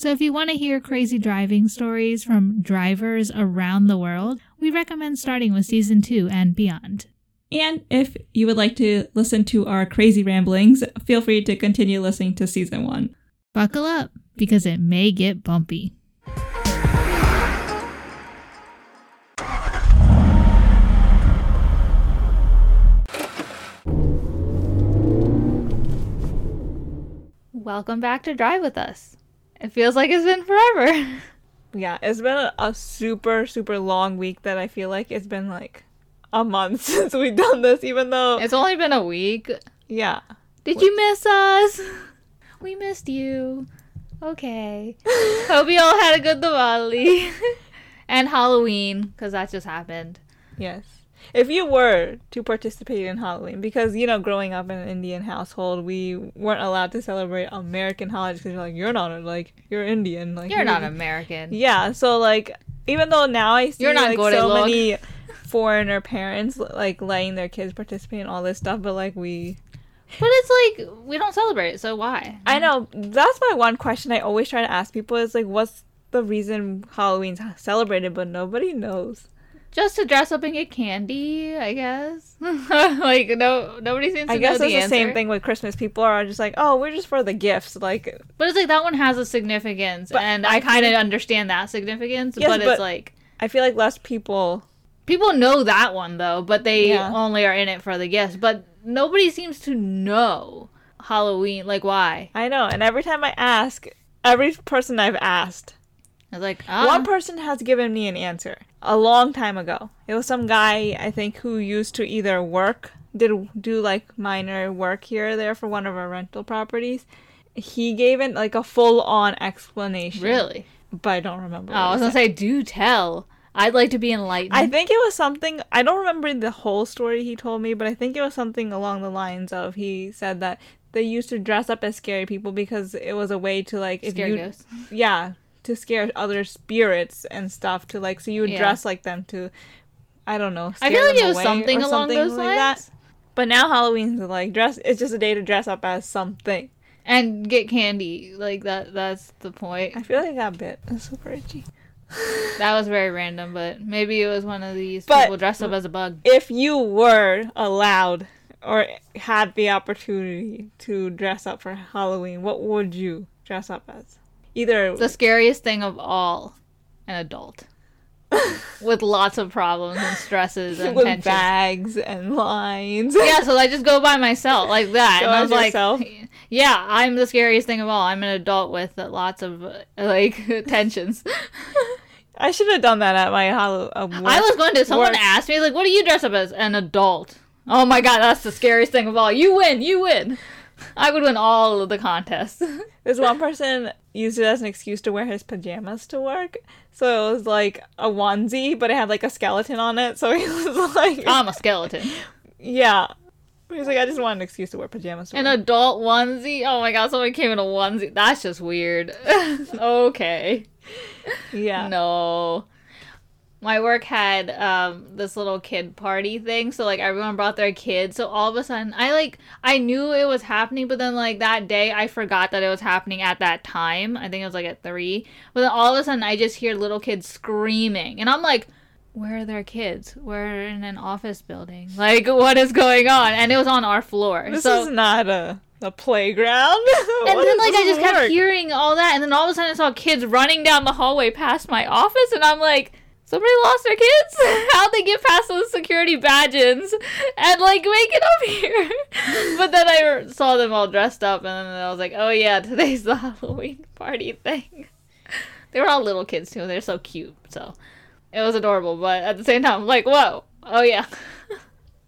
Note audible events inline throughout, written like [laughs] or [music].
So if you want to hear crazy driving stories from drivers around the world, we recommend starting with season two and beyond. And if you would like to listen to our crazy ramblings, feel free to continue listening to season one. Buckle up, because it may get bumpy. Welcome back to Drive with Us. It feels like it's been forever. Yeah, it's been a, a super, super long week that I feel like it's been like a month [laughs] since we've done this, even though, It's only been a week. yeah. Did you miss us? [laughs] We missed you. Okay. [laughs] Hope you all had a good Diwali. and Halloween, because that just happened. Yes. If you were to participate in Halloween, because, you know, growing up in an Indian household, we weren't allowed to celebrate American holidays because you're like, you're not, a, like, you're Indian. Like, You're you- not American. Yeah, so, like, even though now I see, You're not like, so look. many foreigner parents, like, letting their kids participate in all this stuff, but, like, we But it's like, we don't celebrate it, so why? I know that's my one question I always try to ask people is like, what's the reason Halloween's celebrated, but nobody knows. Just to dress up and get candy, I guess. [laughs] like, no, nobody seems to I guess know it's the the same thing with Christmas. People are just like, oh, we're just for the gifts. Like, But it's like, that one has a significance, But and I I kind of understand that significance, Yes, but it's like, I feel like less people. People know that one though, but they Yeah. only are in it for the gifts. But nobody seems to know Halloween. Like why? I know, and every time I ask, every person I've asked, It's like ah, one person has given me an answer a long time ago. It was some guy I think who used to either work, did do like minor work here or there for one of our rental properties. He gave it like a full on explanation. really. but I don't remember. Oh, I was gonna said. say, do tell. I'd like to be enlightened. I think it was something. I don't remember the whole story he told me, but I think it was something along the lines of he said that they used to dress up as scary people because it was a way to like if Scare you ghosts. yeah to scare other spirits and stuff to like so you would Yeah. dress like them to I don't know. I feel like them it was something along those like lines. But now Halloween's like dress. It's just a day to dress up as something. And get candy. Like that. That's the point. I feel like that bit. That's super itchy. [laughs] That was very random, but maybe it was one of these But- people dressed up as a bug. if you were allowed or had the opportunity to dress up for Halloween, what would you dress up as? Either The scariest thing of all, an adult. [laughs] With lots of problems and stresses and with tensions. bags and lines. yeah, so I just go by myself like that. Go and I as was like, yourself? yeah, I'm the scariest thing of all. I'm an adult with uh, lots of uh, like [laughs] tensions. [laughs] I should have done that at my Halloween. Uh, I was going to. Someone work. asked me like, "What do you dress up as?" An adult. Oh my god, that's the scariest thing of all. You win. You win. [laughs] I would win all of the contests. [laughs] There's one person used it as an excuse to wear his pajamas to work. So it was like a onesie, but it had like a skeleton on it. So he [laughs] was like, I'm a skeleton. yeah. He's like, I just want an excuse to wear pajamas. To An work. adult onesie. Oh my god, someone came in a onesie. That's just weird. okay. yeah. No. My work had um this little kid party thing, so like everyone brought their kids. So all of a sudden, I like I knew it was happening, but then like that day, I forgot that it was happening at that time. I think it was like at three. But then all of a sudden, I just hear little kids screaming, and I'm like, "Where are their kids? We're in an office building. [laughs] Like, what is going on?" And it was on our floor. This so is not a, a playground. [laughs] and then like I just kept hearing all that, and then all of a sudden I saw kids running down the hallway past my office, and I'm like, somebody lost their kids? [laughs] How'd they get past those security badges and like make it up here? [laughs] but then I saw them all dressed up, and then I was like, oh yeah, [laughs] today's the Halloween party thing. They were all little kids too, they're so cute, so it was adorable. But at the same time, I'm like, whoa, oh yeah,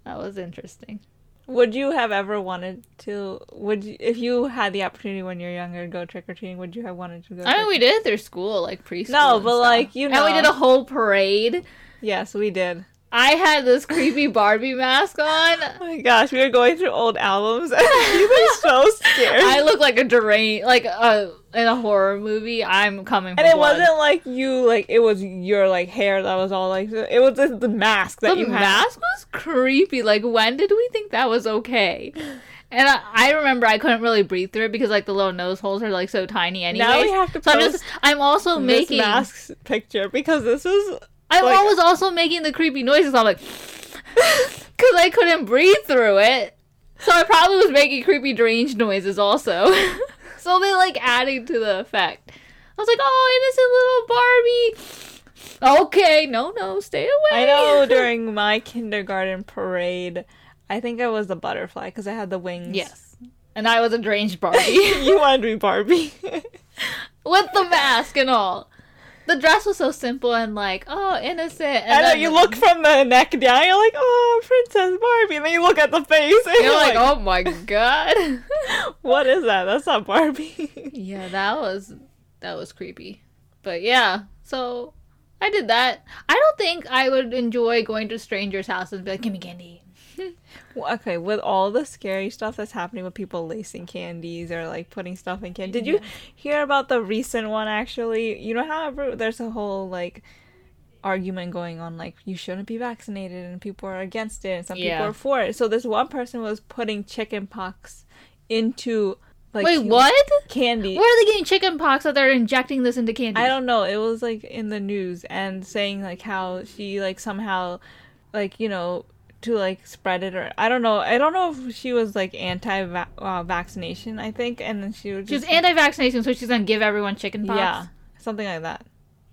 that was interesting. Would you have ever wanted to? Would you, if you had the opportunity when you're younger to go trick or treating? Would you have wanted to go? I mean, we did it through school, like preschool. No, but, stuff. like, you know, and we did a whole parade. yes, we did. I had this creepy Barbie mask on. [laughs] Oh my gosh, we were going through old albums and [laughs] you were so scared. I look like a deranged, like a in a horror movie. I'm coming. For and it blood. wasn't like you, like it was your like hair that was all like. It was just the mask that the you had. mask was creepy. Like, when did we think that was okay? And I, I remember I couldn't really breathe through it because like the little nose holes are like so tiny anyway. Now we have to So I'm just I'm also making mask's picture because this was. I'm like- always also making the creepy noises. I'm like, [laughs] because I couldn't breathe through it, so I probably was making creepy deranged noises also. [laughs] so they like adding to the effect. I was like, oh, innocent little Barbie. Okay, no, no, stay away. I know [laughs] during my kindergarten parade, I think I was a butterfly because I had the wings. Yes, and I was a deranged Barbie you wanted to be Barbie. with the mask and all. The dress was so simple and like, oh, innocent. And I know you look from the neck down, you're like, oh, Princess Barbie, and then you look at the face, and You're like, oh my god. [laughs] what is that? That's not Barbie. [laughs] Yeah, that was that was creepy. But yeah, so I did that. I don't think I would enjoy going to strangers' houses and be like, "Give me candy." Well, okay, with all the scary stuff that's happening with people lacing candies or like putting stuff in candy, did you hear about the recent one? Actually, you know how there's a whole like argument going on, like you shouldn't be vaccinated, and people are against it, and some Yeah. people are for it. So this one person was putting chicken pox into like Wait, what? candy. Where are they getting chicken pox that they're injecting this into candy? I don't know. It was like in the news and saying like how she like somehow like you know to like spread it or I don't know. I don't know if she was like anti uh, vaccination. I think and then she was She was anti-vaccination, so she's gonna give everyone chicken pox. yeah something like that.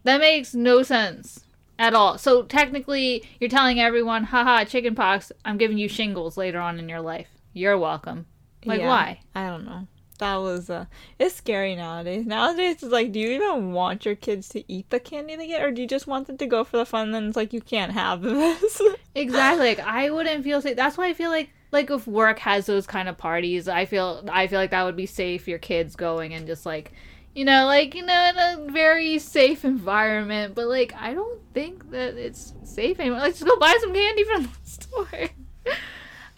that makes no sense at all. So technically, you're telling everyone, "Haha, chicken pox. I'm giving you shingles later on in your life. You're welcome." Like Yeah. why? I don't know. That was uh it's scary nowadays. Nowadays it's like do you even want your kids to eat the candy they get or do you just want them to go for the fun and then it's like you can't have this? [laughs] Exactly. Like I wouldn't feel safe. That's why I feel like like if work has those kind of parties, I feel I feel like that would be safe. Your kids going and just like you know, like you know, in a very safe environment. But like I don't think that it's safe anymore. Like just go buy some candy from the [laughs] store.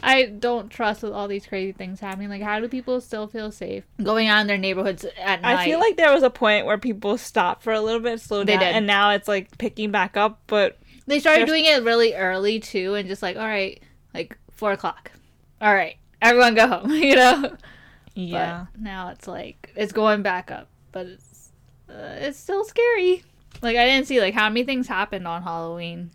I don't trust with all these crazy things happening. Like, how do people still feel safe going out in their neighborhoods at night? I feel like there was a point where people stopped for a little bit, slowed They down, did. and now it's like picking back up. But They started There's- doing it really early too, and just like, all right, like four o'clock. All right, everyone go home. [laughs] You know. yeah, But now it's like it's going back up, but it's uh, it's still scary. Like I didn't see like how many things happened on Halloween.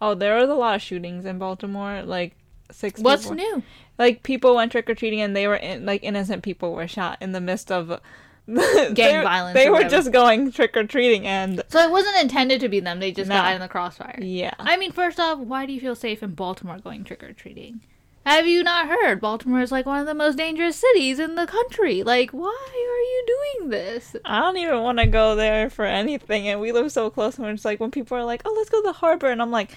oh, there was a lot of shootings in Baltimore. Like six. What's people- new? Like people went trick or treating, and they were in, like innocent people were shot in the midst of [laughs] gang violence They were just going trick or treating, and So it wasn't intended to be them. They just No. got in the crossfire. yeah, I mean, first off, why do you feel safe in Baltimore going trick or treating? Have you not heard? Baltimore is like one of the most dangerous cities in the country. Like, why are you doing this? I don't even want to go there for anything. And we live so close, and it's like when people are like, "Oh, let's go to the harbor," and I'm like,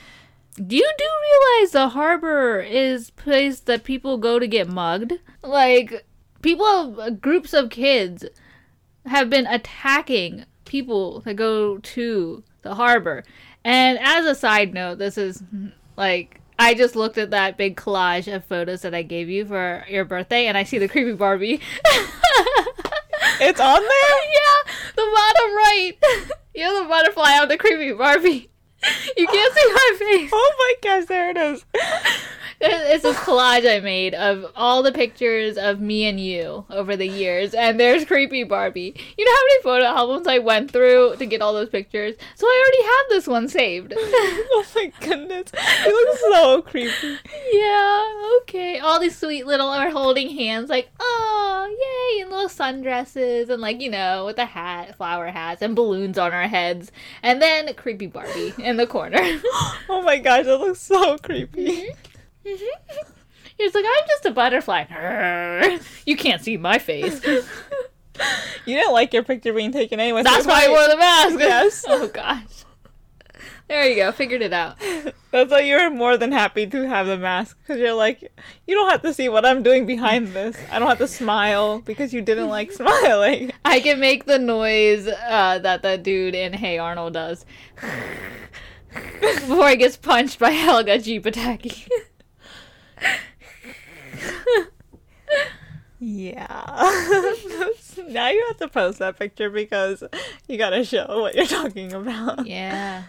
Do you do realize the harbor is place that people go to get mugged? Like people uh, groups of kids have been attacking people that go to the harbor. And as a side note, this is like I just looked at that big collage of photos that I gave you for your birthday and I see the creepy Barbie. "It's on there." [laughs] yeah, the bottom right. [laughs] You're the butterfly. I'm the creepy Barbie. You can't see my face. Oh my gosh, there it is. It's this collage I made of all the pictures of me and you over the years, and there's creepy Barbie. You know how many photo albums I went through to get all those pictures? So I already have this one saved. [laughs] oh my goodness, you look so creepy. yeah, okay. All these sweet little are holding hands, like, oh, yay, and little sundresses, and like, you know, with a hat, flower hats, and balloons on our heads. And then creepy Barbie in the corner. [gasps] Oh my gosh, that looks so creepy. Mm-hmm. [laughs] He's like, I'm just a butterfly. [laughs] You can't see my face. [laughs] You didn't like your picture being taken anyway. That's why I wore the mask. Yes. Oh gosh. There you go. Figured it out. That's why you're more than happy to have the mask because you're like, you don't have to see what I'm doing behind this. I don't have to smile because you didn't like smiling. I can make the noise uh, that the dude in Hey Arnold does before he gets punched by Helga G. Pataki. Yeah. [laughs] now you have to post that picture because you gotta show what you're talking about. yeah.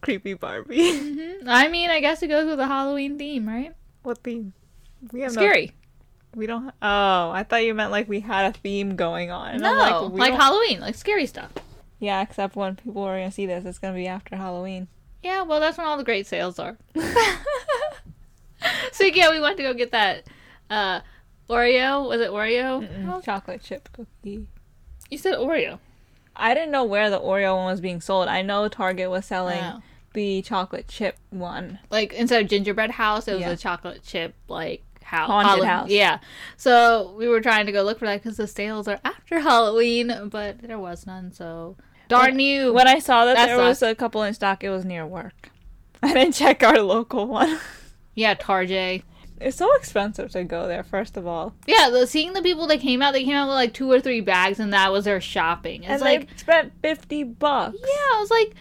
Creepy Barbie. hmm I mean, I guess it goes with the Halloween theme, right? what theme? We have no- Scary. we don't. Oh, I thought you meant like we had a theme going on. No, I'm like, we don't- Halloween, like scary stuff. Yeah, except when people are gonna see this, it's gonna be after Halloween. Yeah, well, that's when all the great sales are. [laughs] [laughs] [laughs] so yeah, we went to go get that uh, Oreo. Was it Oreo? Chocolate chip cookie. You said Oreo. I didn't know where the Oreo one was being sold. I know Target was selling Oh. the chocolate chip one. Like instead of gingerbread house, it was Yeah. a chocolate chip like house. Haunted house. Yeah. So we were trying to go look for that because the sales are after Halloween, but there was none. So darn you. When I saw that, That there was a couple in stock, it was near work. [laughs] I didn't check our local one. [laughs] yeah, Tarjay. It's so expensive to go there, first of all. Yeah, the, seeing the people that came out, they came out with like two or three bags, and that was their shopping. It's and like, they spent 50 bucks. yeah, I was like,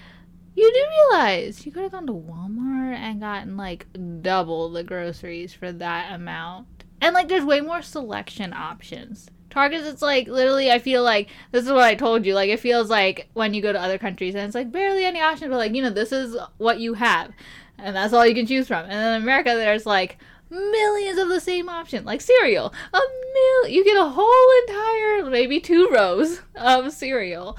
you do realize you could have gone to Walmart and gotten like double the groceries for that amount. And like, there's way more selection options. Targets, it's like literally, I feel like this is what I told you. Like, it feels like when you go to other countries and it's like barely any options, but like, you know, this is what you have, and that's all you can choose from. And then in America, there's like millions of the same option, like cereal. A mil, you get a whole entire, maybe two rows [laughs] of cereal,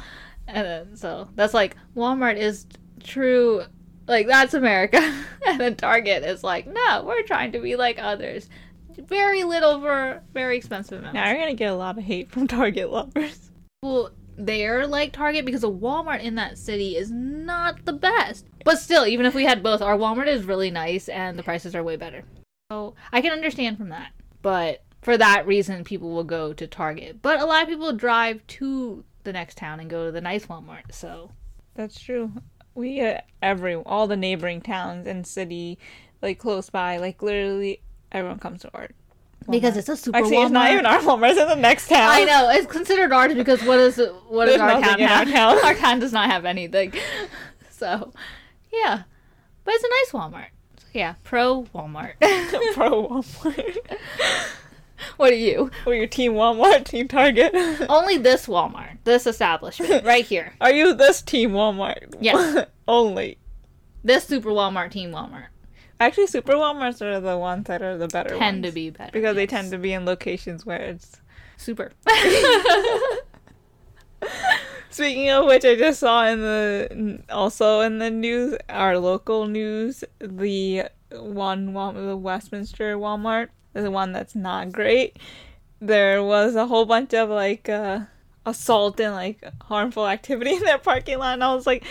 and then so that's like Walmart is true. Like that's America, [laughs] and then Target is like, no, we're trying to be like others. Very little for very expensive amounts. Now you're gonna get a lot of hate from Target lovers. people there like Target because a Walmart in that city is not the best. But still, even if we had both, our Walmart is really nice and the prices are way better. So I can understand from that. But for that reason, people will go to Target. But a lot of people drive to the next town and go to the nice Walmart. So That's true. We get every all the neighboring towns and city, like close by, like literally everyone comes to our. Because it's a super Actually, Walmart. it's not even our Walmart. It's in the next town. I know it's considered ours because what is what does our town in our have? town. [laughs] Our town does not have anything. [laughs] So, yeah, but it's a nice Walmart. So, yeah, pro Walmart. [laughs] Pro Walmart. what are you? Or your team Walmart, team Target. Only this Walmart, this establishment right here. Are you this team Walmart? Yes. Only. This super Walmart, Team Walmart, Actually, super Walmarts are the ones that are the better tend ones. to be better because they tend to be in locations where it's. super. [laughs] [laughs] Speaking of which, I just saw in the also in the news, our local news, the one Wal- the Westminster Walmart, is the one that's not great. There was a whole bunch of like uh, assault and like harmful activity [laughs] in their parking lot, and I was like,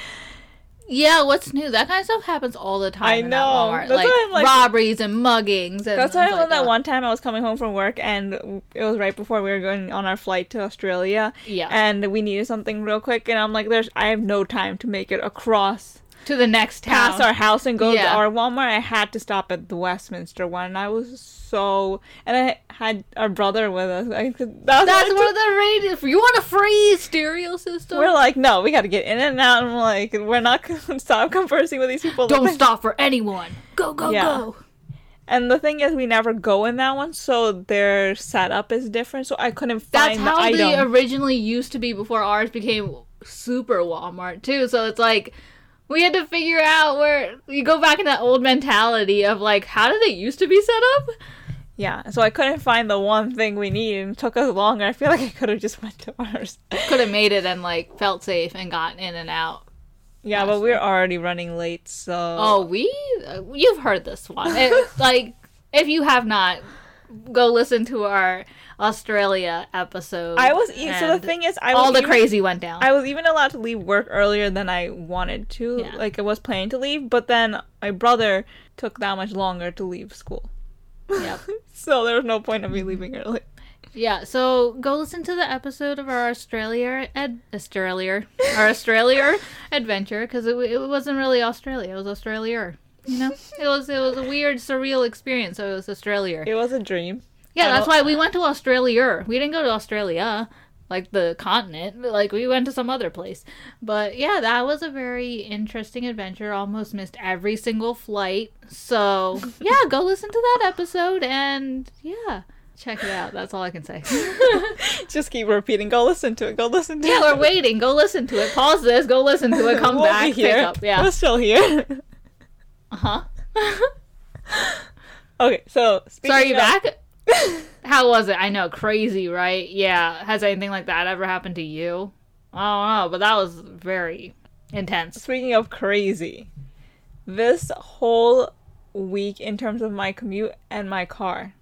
yeah, what's new? That kind of stuff happens all the time. I that know. That's like, like- robberies and muggings. And That's why I remember like, that uh, one time I was coming home from work and it was right before we were going on our flight to Australia. Yeah. And we needed something real quick and I'm like, there's I have no time to make it across to the next town. past our house and go Yeah. to our Walmart. I had to stop at the Westminster one. And I was so and I had our brother with us. I that That's what one of the radios. You want a free stereo system? we're like, no, we got to get in and out. And we're like, we're not gonna [laughs] stop conversing with these people. Don't Like- [laughs] stop for anyone. Go go Yeah. go. And the thing is, we never go in that one, so their setup is different. So I couldn't find. That's how the they item. originally used to be before ours became super Walmart too. So it's like we had to figure out where you go back in that old mentality of like how did it used to be set up? Yeah, so I couldn't find the one thing we needed. and It took us longer. I feel [laughs] like I could have just went to ours. Could have made it and like felt safe and gotten in and out. Yeah, but we're already running late, so Oh, we you've heard this one. It, [laughs] like if you have not, go listen to our Australia episode. I was e- so the thing is, I all the even, crazy went down. I was even allowed to leave work earlier than I wanted to. Yeah. Like I was planning to leave, but then my brother took that much longer to leave school. yep. [laughs] So there was no point of me leaving mm-hmm. early. Yeah, so go listen to the episode of our Australia ed Australia our Australia adventure because it, it wasn't really Australia. It was Australia. You know, it was it was a weird, surreal experience. So it was Australia. It was a dream. Yeah, that's why we went to Australia. We didn't go to Australia, like the continent. Like we went to some other place. But yeah, that was a very interesting adventure. Almost missed every single flight. So [laughs] yeah, go listen to that episode and yeah, check it out. That's all I can say. [laughs] Just keep repeating. Go listen to it. Go listen to yeah, it. we're waiting. Go listen to it. Pause this. Go listen to it. Come We'll back. Pick up. Yeah. We're still here. Uh huh. [laughs] okay, so So are you of- back? [laughs] How was it? I know, crazy, right? Yeah. Has anything like that ever happened to you? I don't know, but that was very intense. Speaking of crazy, this whole week in terms of my commute and my car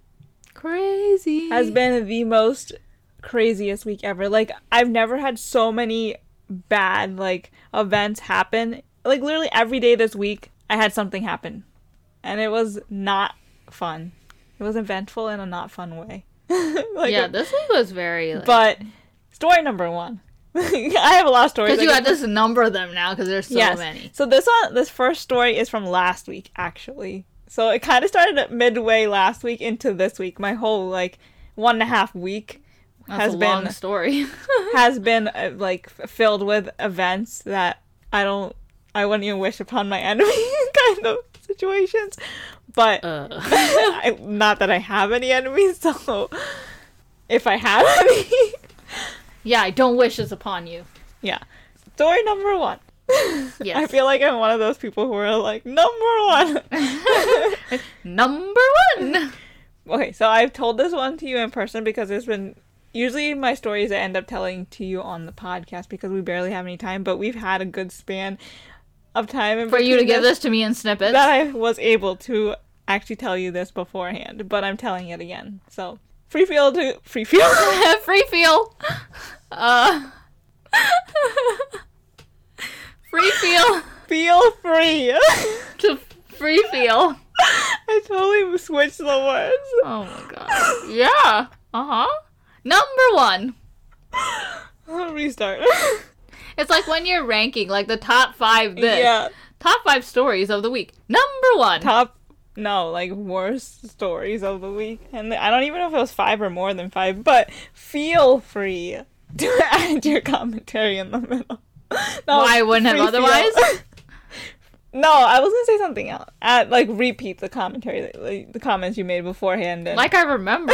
Crazy. has been the most craziest week ever. Like I've never had so many bad like events happen. Like literally every day this week I had something happen. And it was not fun. It was eventful in a not fun way. [laughs] like yeah, this week was very. Like, but story number 1. [laughs] I have a lot of stories. because you had to number them now because there's so Yes. many. So this one, this first story is from last week, actually. So it kind of started at midway last week into this week. My whole like one and a half week That's has been story. [laughs] has been uh, like filled with events that I don't, I wouldn't even wish upon my enemy kind of situations. But uh, [laughs] I, not that I have any enemies, [laughs] so if I have [laughs] any, yeah, I don't wish this upon you. yeah. Story number one. Yes. I feel like I'm one of those people who are like number one. Number one. Okay, so I've told this one to you in person because it's been usually my stories I end up telling to you on the podcast because we barely have any time, but we've had a good span of time For you to give this to me in snippets. that I was able to actually tell you this beforehand, but I'm telling it again. So free feel to free feel. [laughs] free feel. Uh. free feel feel free. to free feel. I totally switched the words. Oh my god. Yeah. Uh huh. Number one. [laughs] Restart. It's like when you're ranking like the top five this. yeah. Top five stories of the week. Number one. top no like worst stories of the week and i don't even know if it was five or more than five but feel free to [laughs] add your commentary in the middle [laughs] no, Why I wouldn't have otherwise? [laughs] no i was gonna say something else add like repeat the commentary like, the comments you made beforehand and Like I remember.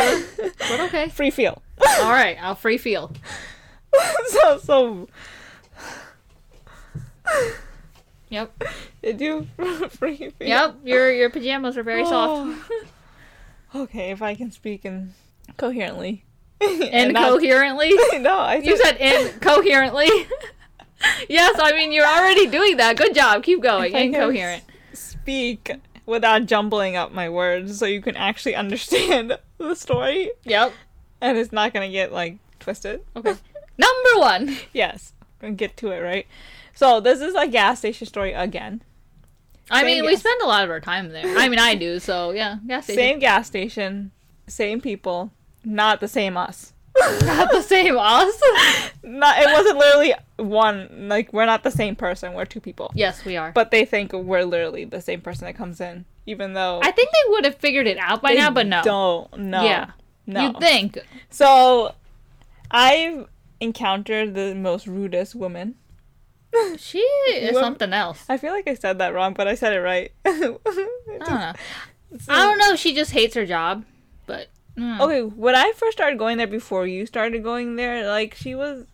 but okay. free feel All right. I'll free feel. so so [laughs] Yep. [laughs] free feel Yep. Your your pajamas are very soft oh. [laughs] okay if i can speak in coherently and coherently. no i You said incoherently. yes, I mean you're already doing that. Good job. Keep going. If I can Incoherent. speak without jumbling up my words so you can actually understand the story Yep. and it's not gonna get like twisted. Okay. Number one. Yes. And get to it, right? So this is a gas station story again. I Same mean, we spend a lot of our time there. I mean, I do. So yeah, gas station. Same gas station, same people, not the same us. [laughs] Not the same us. [laughs] Not it wasn't literally one like we're not the same person, we're two people. yes, we are. But they think we're literally the same person that comes in, even though I think they would have figured it out by now, but no. Don't no. Yeah. No. You'd think. So, I've encountered the most rudest woman. She is Well- something else. I feel like I said that wrong, but I said it right. [laughs] I don't know. I don't know. if She just hates her job, but mm. Okay, when I first started going there before you started going there, like she was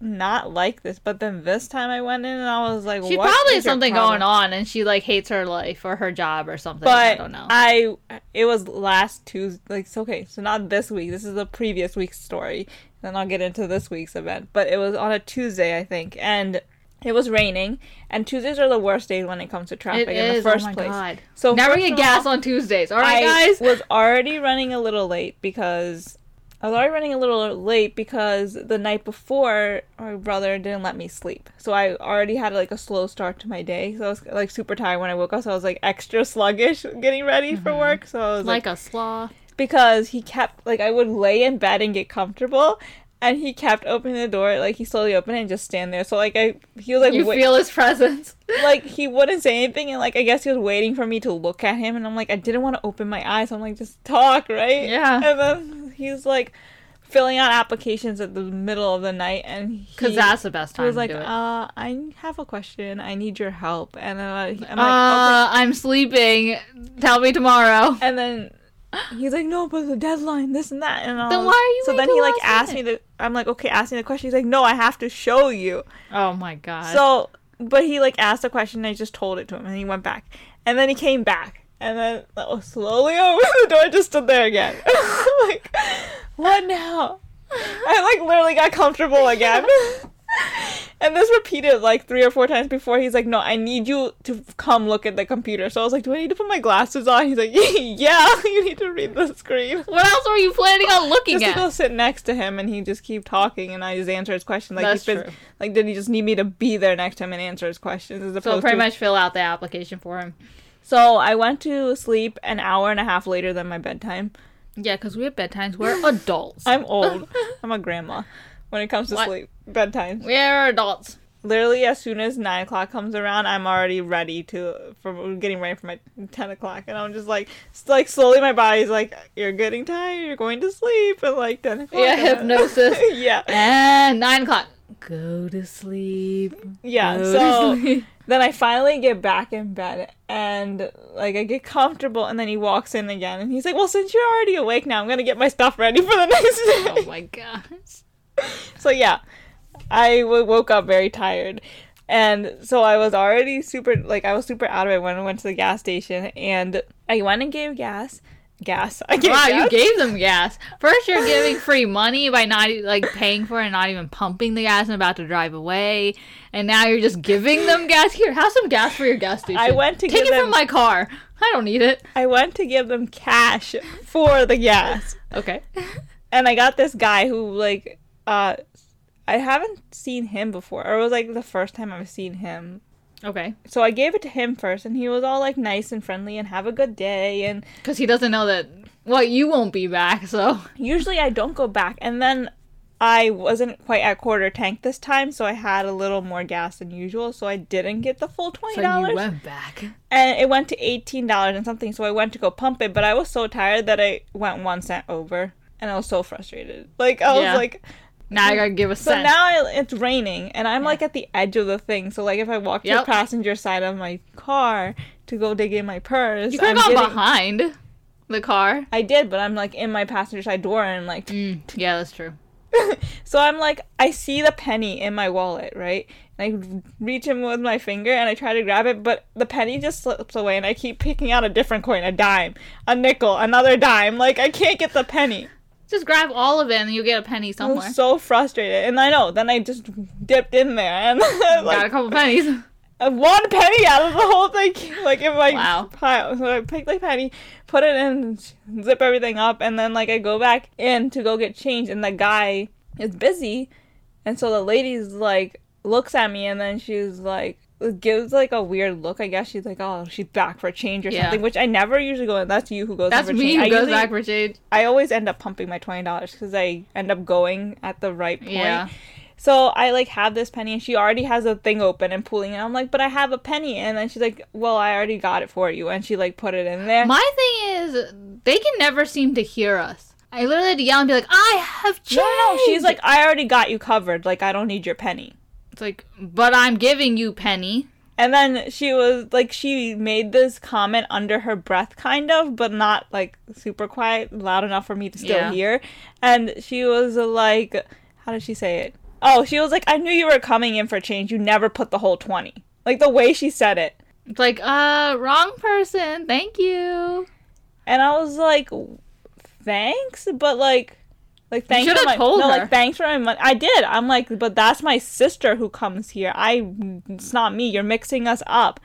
not like this, but then this time I went in and I was like, she probably has something problem? going on, and she like hates her life or her job or something. But I don't know. I, it was last Tuesday. Like, so, okay, so not this week. This is the previous week's story. Then I'll get into this week's event. But it was on a Tuesday, I think, and it was raining. And Tuesdays are the worst days when it comes to traffic it in is. the first oh my place. god. So Never first get gas all, on Tuesdays. All right, I guys. was already running a little late because I was already running a little late because the night before my brother didn't let me sleep. So I already had like a slow start to my day. So I was like super tired when I woke up. So I was like extra sluggish [laughs] getting ready for mm-hmm. work. So I was like, like a sloth. because he kept like I would lay in bed and get comfortable and he kept opening the door. Like he slowly opened it and just stand there. So like I, he was like, You wait- feel his presence. [laughs] like he wouldn't say anything, and like I guess he was waiting for me to look at him, and I'm like, I didn't want to open my eyes. So I'm like, just talk, right? Yeah. And then he was like filling out applications at the middle of the night, and Because that's the best time he was like, uh, I have a question. I need your help, and then I- I'm like, okay. uh, I'm sleeping. Tell me tomorrow. And then he's like, no, but the deadline, this and that. And I Then why are you So then he like asked me the. I'm like, okay, ask me the question. He's like, no, I have to show you. Oh my god. So, but he like asked a question. and I just told it to him, and he went back. And then he came back, and then oh, slowly [laughs] opened the door, just stood there again. [laughs] like, what now? [laughs] I like literally got comfortable again. And this repeated like three or four times before he's like, No, I need you to come look at the computer. So I was like, Do I need to put my glasses on? He's like, [laughs] Yeah, [laughs] you need to read the screen. what else were you planning on looking Just to at? go sit next to him and he just keep talking and I just answer his question. Like That's he's been, true. like did he just need me to be there next to him and answer his questions as So pretty to much fill out the application for him. So I went to sleep an hour and a half later than my bedtime. Yeah, because we have bedtimes. We're [laughs] adults. I'm old. I'm a grandma when it comes to What? sleep. Bedtime. We're adults. Literally, as soon as nine o'clock comes around, I'm already ready to for getting ready for my ten o'clock, and I'm just like, like slowly, my body's like, "You're getting tired. You're going to sleep." And like ten o'clock. Yeah, hypnosis. [laughs] yeah, And nine o'clock. Go to sleep. yeah. Go So sleep. [laughs] then I finally get back in bed, and like I get comfortable, and then he walks in again, and he's like, "Well, since you're already awake now, I'm gonna get my stuff ready for the [laughs] next oh day." Oh my gosh. So yeah, I w- woke up very tired. And so I was already super like I was super out of it when I went to the gas station and I went and gave gas. Gas. I gave Wow, gas. you gave them gas. First, you're [laughs] giving free money by not like paying for it and not even pumping the gas and about to drive away, and now you're just giving them gas. Here, have some gas for your gas station. I went to take give it them from my car. I don't need it. I went to give them cash for the gas. Okay. And I got this guy who like uh I haven't seen him before. Or it was like the first time I've seen him. Okay. So I gave it to him first and he was all like nice and friendly and have a good day and Because he doesn't know that. Well, you won't be back, so usually I don't go back. And then I wasn't quite at quarter tank this time, so I had a little more gas than usual, so I didn't get the full twenty dollars. so you went back. and it went to eighteen dollars and something, so I went to go pump it, but I was so tired that I went one cent over. And I was so frustrated. Like I was Yeah. like Now I gotta give a so cent. now I, it's raining and I'm like at the edge of the thing. So like if I walk to Yep. the passenger side of my car to go dig in my purse, you could I'm have gone getting- behind the car. I did, but I'm like in my passenger side door and like Mm, yeah, that's true. [laughs] So I'm like, I see the penny in my wallet, right? And I reach in with my finger and I try to grab it, but the penny just slips away and I keep picking out a different coin, a dime, a nickel, another dime. Like, I can't get the penny. Just grab all of it and you'll get a penny somewhere. I somewhere. was so frustrated. And I know, then I just dipped in there and [laughs] Got a couple pennies. one penny out of the whole thing, [laughs] like in my Wow. pile. So I picked the penny, put it in, zip everything up, and then like I go back in to go get changed, and the guy is busy, and so the lady's like looks at me, and then she's like gives like a weird look. I guess she's like, oh, she's back for change or Yeah. something, which I never usually go. in. That's you who goes. That's for me change. who I goes usually- back for change. I always end up pumping my twenty dollars because I end up going at the right point. Yeah. So I like have this penny and she already has a thing open and pulling it. I'm like, but I have a penny and then she's like, Well, I already got it for you and she like put it in there. My thing is, they can never seem to hear us. I literally had to yell and be like, I have change. no, no, she's like, I already got you covered. Like I don't need your penny. It's like, but I'm giving you penny. And then she was like, she made this comment under her breath, kind of, but not like super quiet, loud enough for me to still Yeah. hear. And she was like, how did she say it? Oh, she was like, I knew you were coming in for change. You never put the whole 20. Like the way she said it. It's like, uh, wrong person. Thank you. And I was like, thanks, but like, like thanks for my told no, her. like thanks for my money. I did. I'm like, but that's my sister who comes here. I, it's not me. You're mixing us up,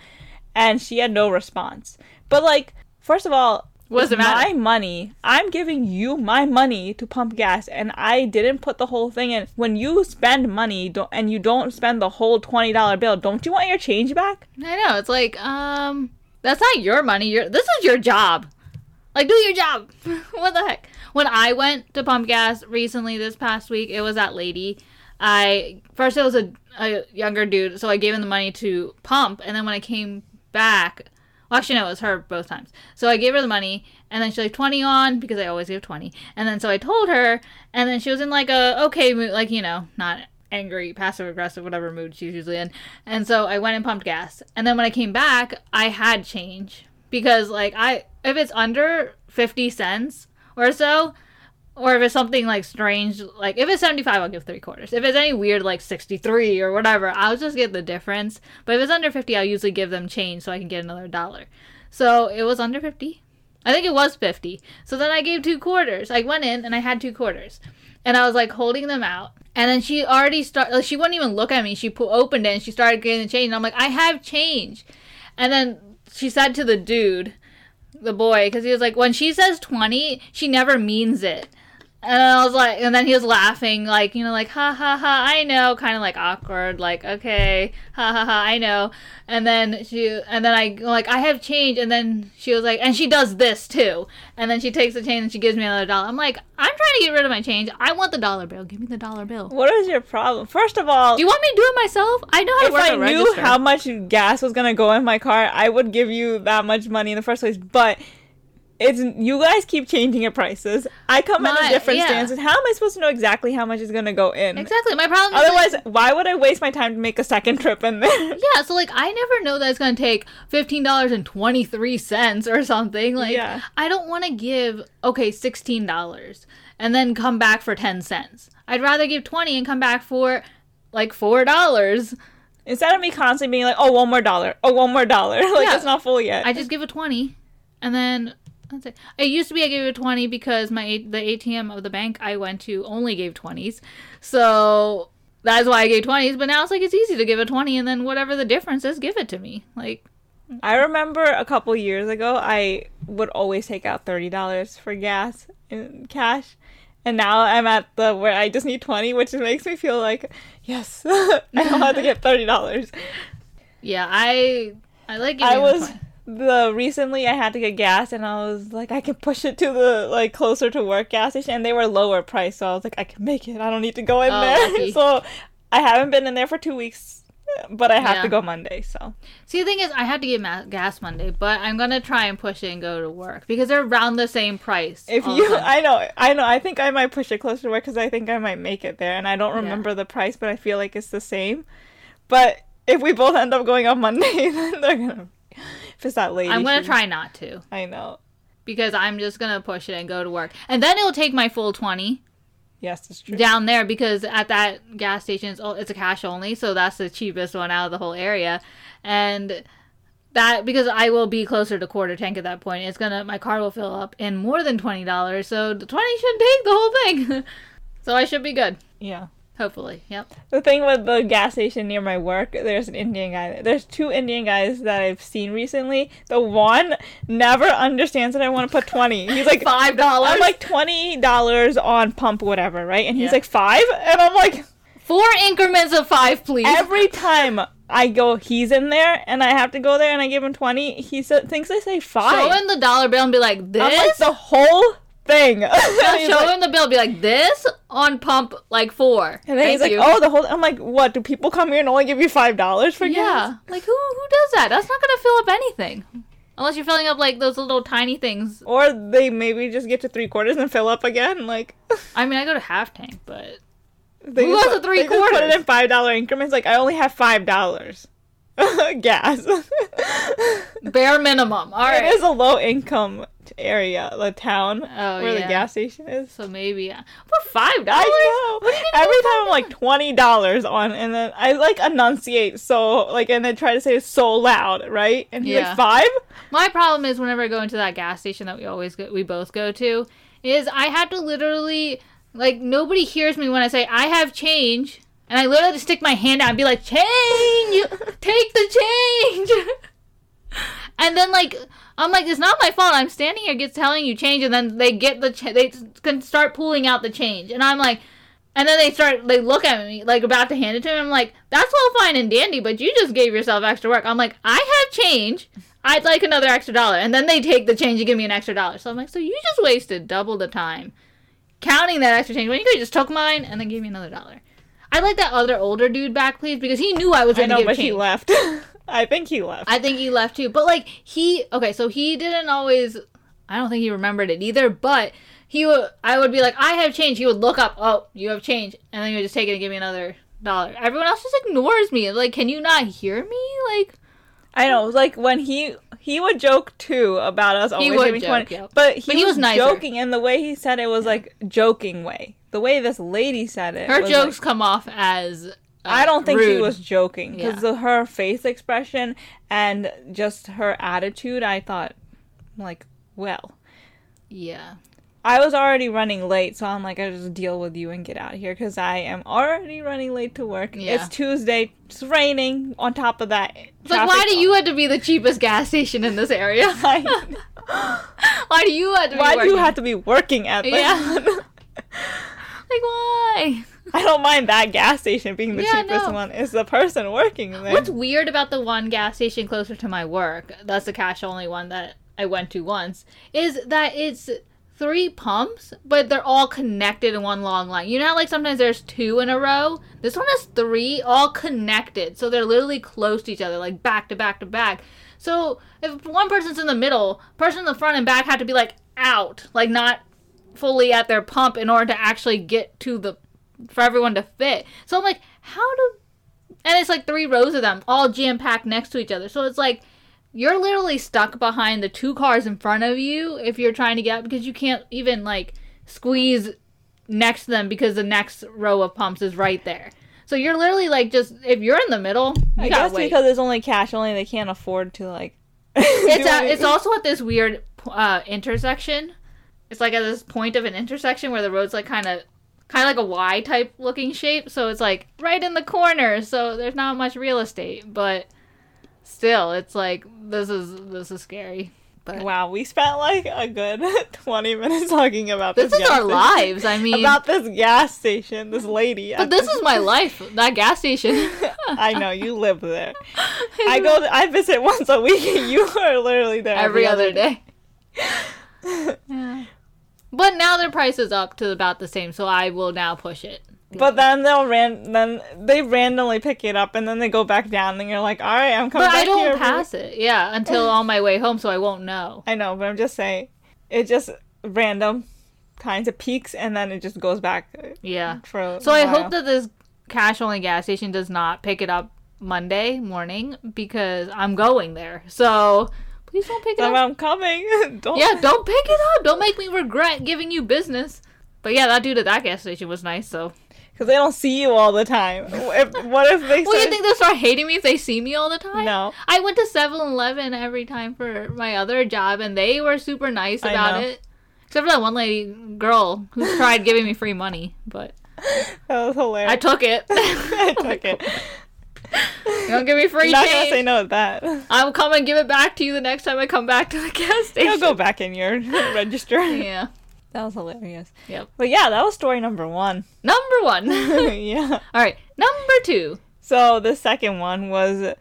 and she had no response. But like, first of all, does it my money. I'm giving you my money to pump gas, and I didn't put the whole thing in. When you spend money, don't and you don't spend the whole twenty dollar bill, don't you want your change back? I know. It's like, um, that's not your money. Your this is your job. Like, do your job. [laughs] what the heck? When I went to pump gas recently this past week, it was that lady. I first it was a, a younger dude, so I gave him the money to pump, and then when I came back, well, actually no, it was her both times. So I gave her the money, and then she like twenty on because I always give twenty, and then so I told her, and then she was in like a okay mood, like you know, not angry, passive aggressive, whatever mood she's usually in, and so I went and pumped gas, and then when I came back, I had change because like I if it's under fifty cents or so, or if it's something like strange, like if it's 75, I'll give three quarters. If it's any weird, like 63 or whatever, I'll just get the difference. But if it's under 50, I'll usually give them change so I can get another dollar. So it was under 50. I think it was 50. So then I gave two quarters. I went in and I had two quarters. And I was like holding them out. And then she already started, like, she wouldn't even look at me. She pu- opened it and she started getting the change. And I'm like, I have change. And then she said to the dude, the boy, because he was like, when she says 20, she never means it. And I was like, and then he was laughing, like, you know, like, ha ha ha, I know, kind of like awkward, like, okay, ha ha ha, I know. And then she, and then I, like, I have change. And then she was like, and she does this too. And then she takes the change and she gives me another dollar. I'm like, I'm trying to get rid of my change. I want the dollar bill. Give me the dollar bill. What is your problem? First of all, Do you want me to do it myself? I know how to if work I a knew how much gas was gonna go in my car, I would give you that much money in the first place. But it's you guys keep changing your prices. I come My- a different yeah. stance, and how am I supposed to know exactly how much is gonna go in? Exactly. My problem is like- Otherwise, why would I waste my time to make a second trip in there? [laughs] Yeah, so like I never know that it's gonna take fifteen dollars and twenty three cents or something. Like Yeah. I don't want to give okay sixteen dollars and then come back for ten cents. I'd rather give twenty and come back for like four dollars. Instead of me constantly being like, "Oh, one more dollar. Oh, one more dollar." [laughs] like Yeah. it's not full yet. I just give a twenty, and then that's it. It used to be I gave a twenty because my the ATM of the bank I went to only gave twenties, so that's why I gave twenties. But now it's like it's easy to give a twenty, and then whatever the difference is, give it to me. Like I remember a couple years ago, I would always take out thirty dollars for gas in cash, and now I'm at the where I just need twenty, which makes me feel like yes, [laughs] I don't have to get thirty dollars. [laughs] yeah, I I like I was 20. The recently I had to get gas, and I was like, I can push it to the like closer to work gas station, and they were lower price, so I was like, I can make it. I don't need to go in Oh, there. lucky. [laughs] so I haven't been in there for two weeks, but I have Yeah. to go Monday. So See, the thing is, I had to get ma- gas Monday, but I'm gonna try and push it and go to work because they're around the same price. If you. I know, I know. I think I might push it closer to work because I think I might make it there, and I don't Yeah. remember the price, but I feel like it's the same. But if we both end up going on Monday, [laughs] then they're gonna. If it's that lady, I'm gonna try not to I know. because I'm just gonna push it and go to work, and then it'll take my full twenty Yes, it's true. down there because at that gas station it's, it's a cash only, so that's the cheapest one out of the whole area, and that because I will be closer to quarter tank at that point, it's gonna my car will fill up in more than twenty dollars, so the twenty should take the whole thing, [laughs] so I should be good. Yeah. Hopefully, yep. The thing with the gas station near my work, there's an Indian guy. there. There's two Indian guys that I've seen recently. The one never understands that I want to put twenty. He's like [laughs] Five dollars. I'm like twenty dollars on pump whatever, right? And he's like five, and I'm like Four increments of five, please. every [laughs] time I go, he's in there, and I have to go there, and I give him twenty. He sa- thinks I say show five. him the dollar bill and be like, this. I'm like the whole thing. [laughs] Show him the bill. Be like this on pump like four. and then Thank he's like, you. "Oh, the whole." I'm like, "What? Do people come here and only give you five dollars for gas?" yeah. Like who who does that? That's not gonna fill up anything, unless you're filling up like those little tiny things. Or they maybe just get to three quarters and fill up again. Like, [laughs] I mean, I go to half tank, but they Who a put- three they just Put it quarters? in five dollar increments. Like, I only have five dollars [laughs] gas. bare minimum. All It right. is a low income area, the town Oh, where the gas station is. So maybe yeah. for five dollars. I know. Every time I'm like twenty dollars on, and then I like enunciate so like, and then try to say it so loud, right? And he's Yeah. like five. My problem is whenever I go into that gas station that we always go, we both go to, is I have to literally like nobody hears me when I say I have change, and I literally just stick my hand out and be like, "Change, you [laughs] take the change." [laughs] and then like I'm like, it's not my fault. I'm standing here, gets telling you change, and then they get the ch- they can start pulling out the change, and I'm like. And then they start, they look at me like about to hand it to me. I'm like, that's all fine and dandy, but you just gave yourself extra work. I'm like, I have change. I'd like another extra dollar. And then they take the change and give me an extra dollar. So I'm like, so you just wasted double the time counting that extra change when you could just took mine and then gave me another dollar. I'd like that other older dude back, please, because he knew I was going to know, give but change. he left. [laughs] I think he left. I think he left too. But like he okay, so he didn't always I don't think he remembered it either, but he would I would be like, I have change. He would look up, oh, you have change, and then he would just take it and give me another dollar. Everyone else just ignores me. Like, can you not hear me? Like I know, like when he he would joke too about us always giving joke, twenty, but he, But he was, was joking, and the way he said it was like joking way. The way this lady said it, her jokes like- come off as I don't think she was joking because Yeah. of her face expression and just her attitude. I thought, like, well, Yeah. I was already running late, so I'm like, I just deal with you and get out of here because I am already running late to work. Yeah. It's Tuesday. It's raining. On top of that, It's like why do you have to be the cheapest gas station in this area? [laughs] [laughs] why do you have to be Why do you working? have to be working at this? Yeah. [laughs] Like why? I don't mind that gas station being the Yeah, cheapest no. one. It's the person working there. What's weird about the one gas station closer to my work, that's the cash only one that I went to once, is that it's three pumps, but they're all connected in one long line. You know how like sometimes there's two in a row? This one has three all connected. So they're literally close to each other, like back to back to back. So if one person's in the middle, person in the front and back had to be like out, like not fully at their pump in order to actually get to the for everyone to fit. So I'm like, how do and it's like three rows of them all jam packed next to each other. So it's like you're literally stuck behind the two cars in front of you if you're trying to get out because you can't even like squeeze next to them because the next row of pumps is right there. So you're literally like just if you're in the middle, I guess wait. because it's only cash only, they can't afford to like. [laughs] it's at, it. it's also at this weird uh, intersection. It's like at this point of an intersection where the road's like kind of kind of like a Y type looking shape. So it's like right in the corner. So there's not much real estate, but still, it's like this is this is scary. But Wow, we spent like a good [laughs] 20 minutes talking about this. this is gas our station. lives. I mean, About this gas station, this lady. but this is my [laughs] life. That gas station. [laughs] I know you live there. I go. I visit once a week. and You are literally there every other day. Yeah. But now their price is up to about the same, so I will now push it. But then they'll ran. Then they randomly pick it up, and then they go back down, and you're like, "All right, I'm coming But I don't here." pass it, yeah, until on my way home, so I won't know. I know, but I'm just saying, it just random kinds of peaks, and then it just goes back uh, Yeah. for. So I hope that this cash only gas station does not pick it up Monday morning because I'm going there. So please don't pick it up. I'm coming. [laughs] don't. Yeah, don't pick it up. Don't make me regret giving you business. But yeah, that dude at that gas station was nice. So Because they don't see you all the time. If, what if they [laughs] well, you think they'll start hating me if they see me all the time? no? I went to 7-Eleven every time for my other job, and they were super nice about it. Except for that one lady girl who [laughs] tried giving me free money, but That was hilarious. I took it. I took it. You [laughs] don't give me free I'm not change. gonna say no to that. I'll come and give it back to you the next time I come back to the gas [laughs] station. I'll go back in your [laughs] register. Yeah. That was hilarious. Yep. But yeah, that was story number one. Number one. Yeah. All right. Number two. So the second one was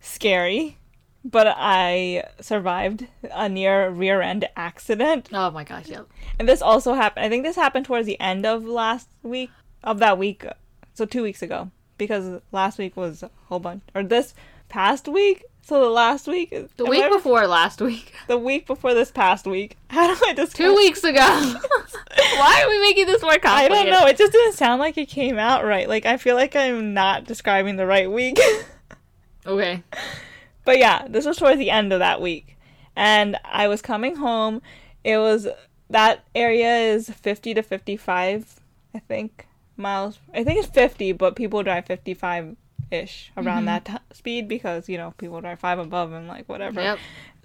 scary, but I survived a near rear end accident. Oh my gosh. Yep. And this also happened. I think this happened towards the end of last week, of that week. So two weeks ago, because last week was a whole bunch, or this past week. So the last week, The week before last week. [laughs] the week before this past week. [laughs] How do I describe? Two weeks ago. [laughs] Why are we making this more complicated? I don't know. It just didn't sound like it came out right. Like I feel like I'm not describing the right week. Okay. But yeah, this was towards the end of that week. And I was coming home. It was that area is 50 to 55, I think, miles. I think it's 50, but people drive 55 ish around mm-hmm. that t- speed because, you know, people drive 5 above and like whatever. Yep.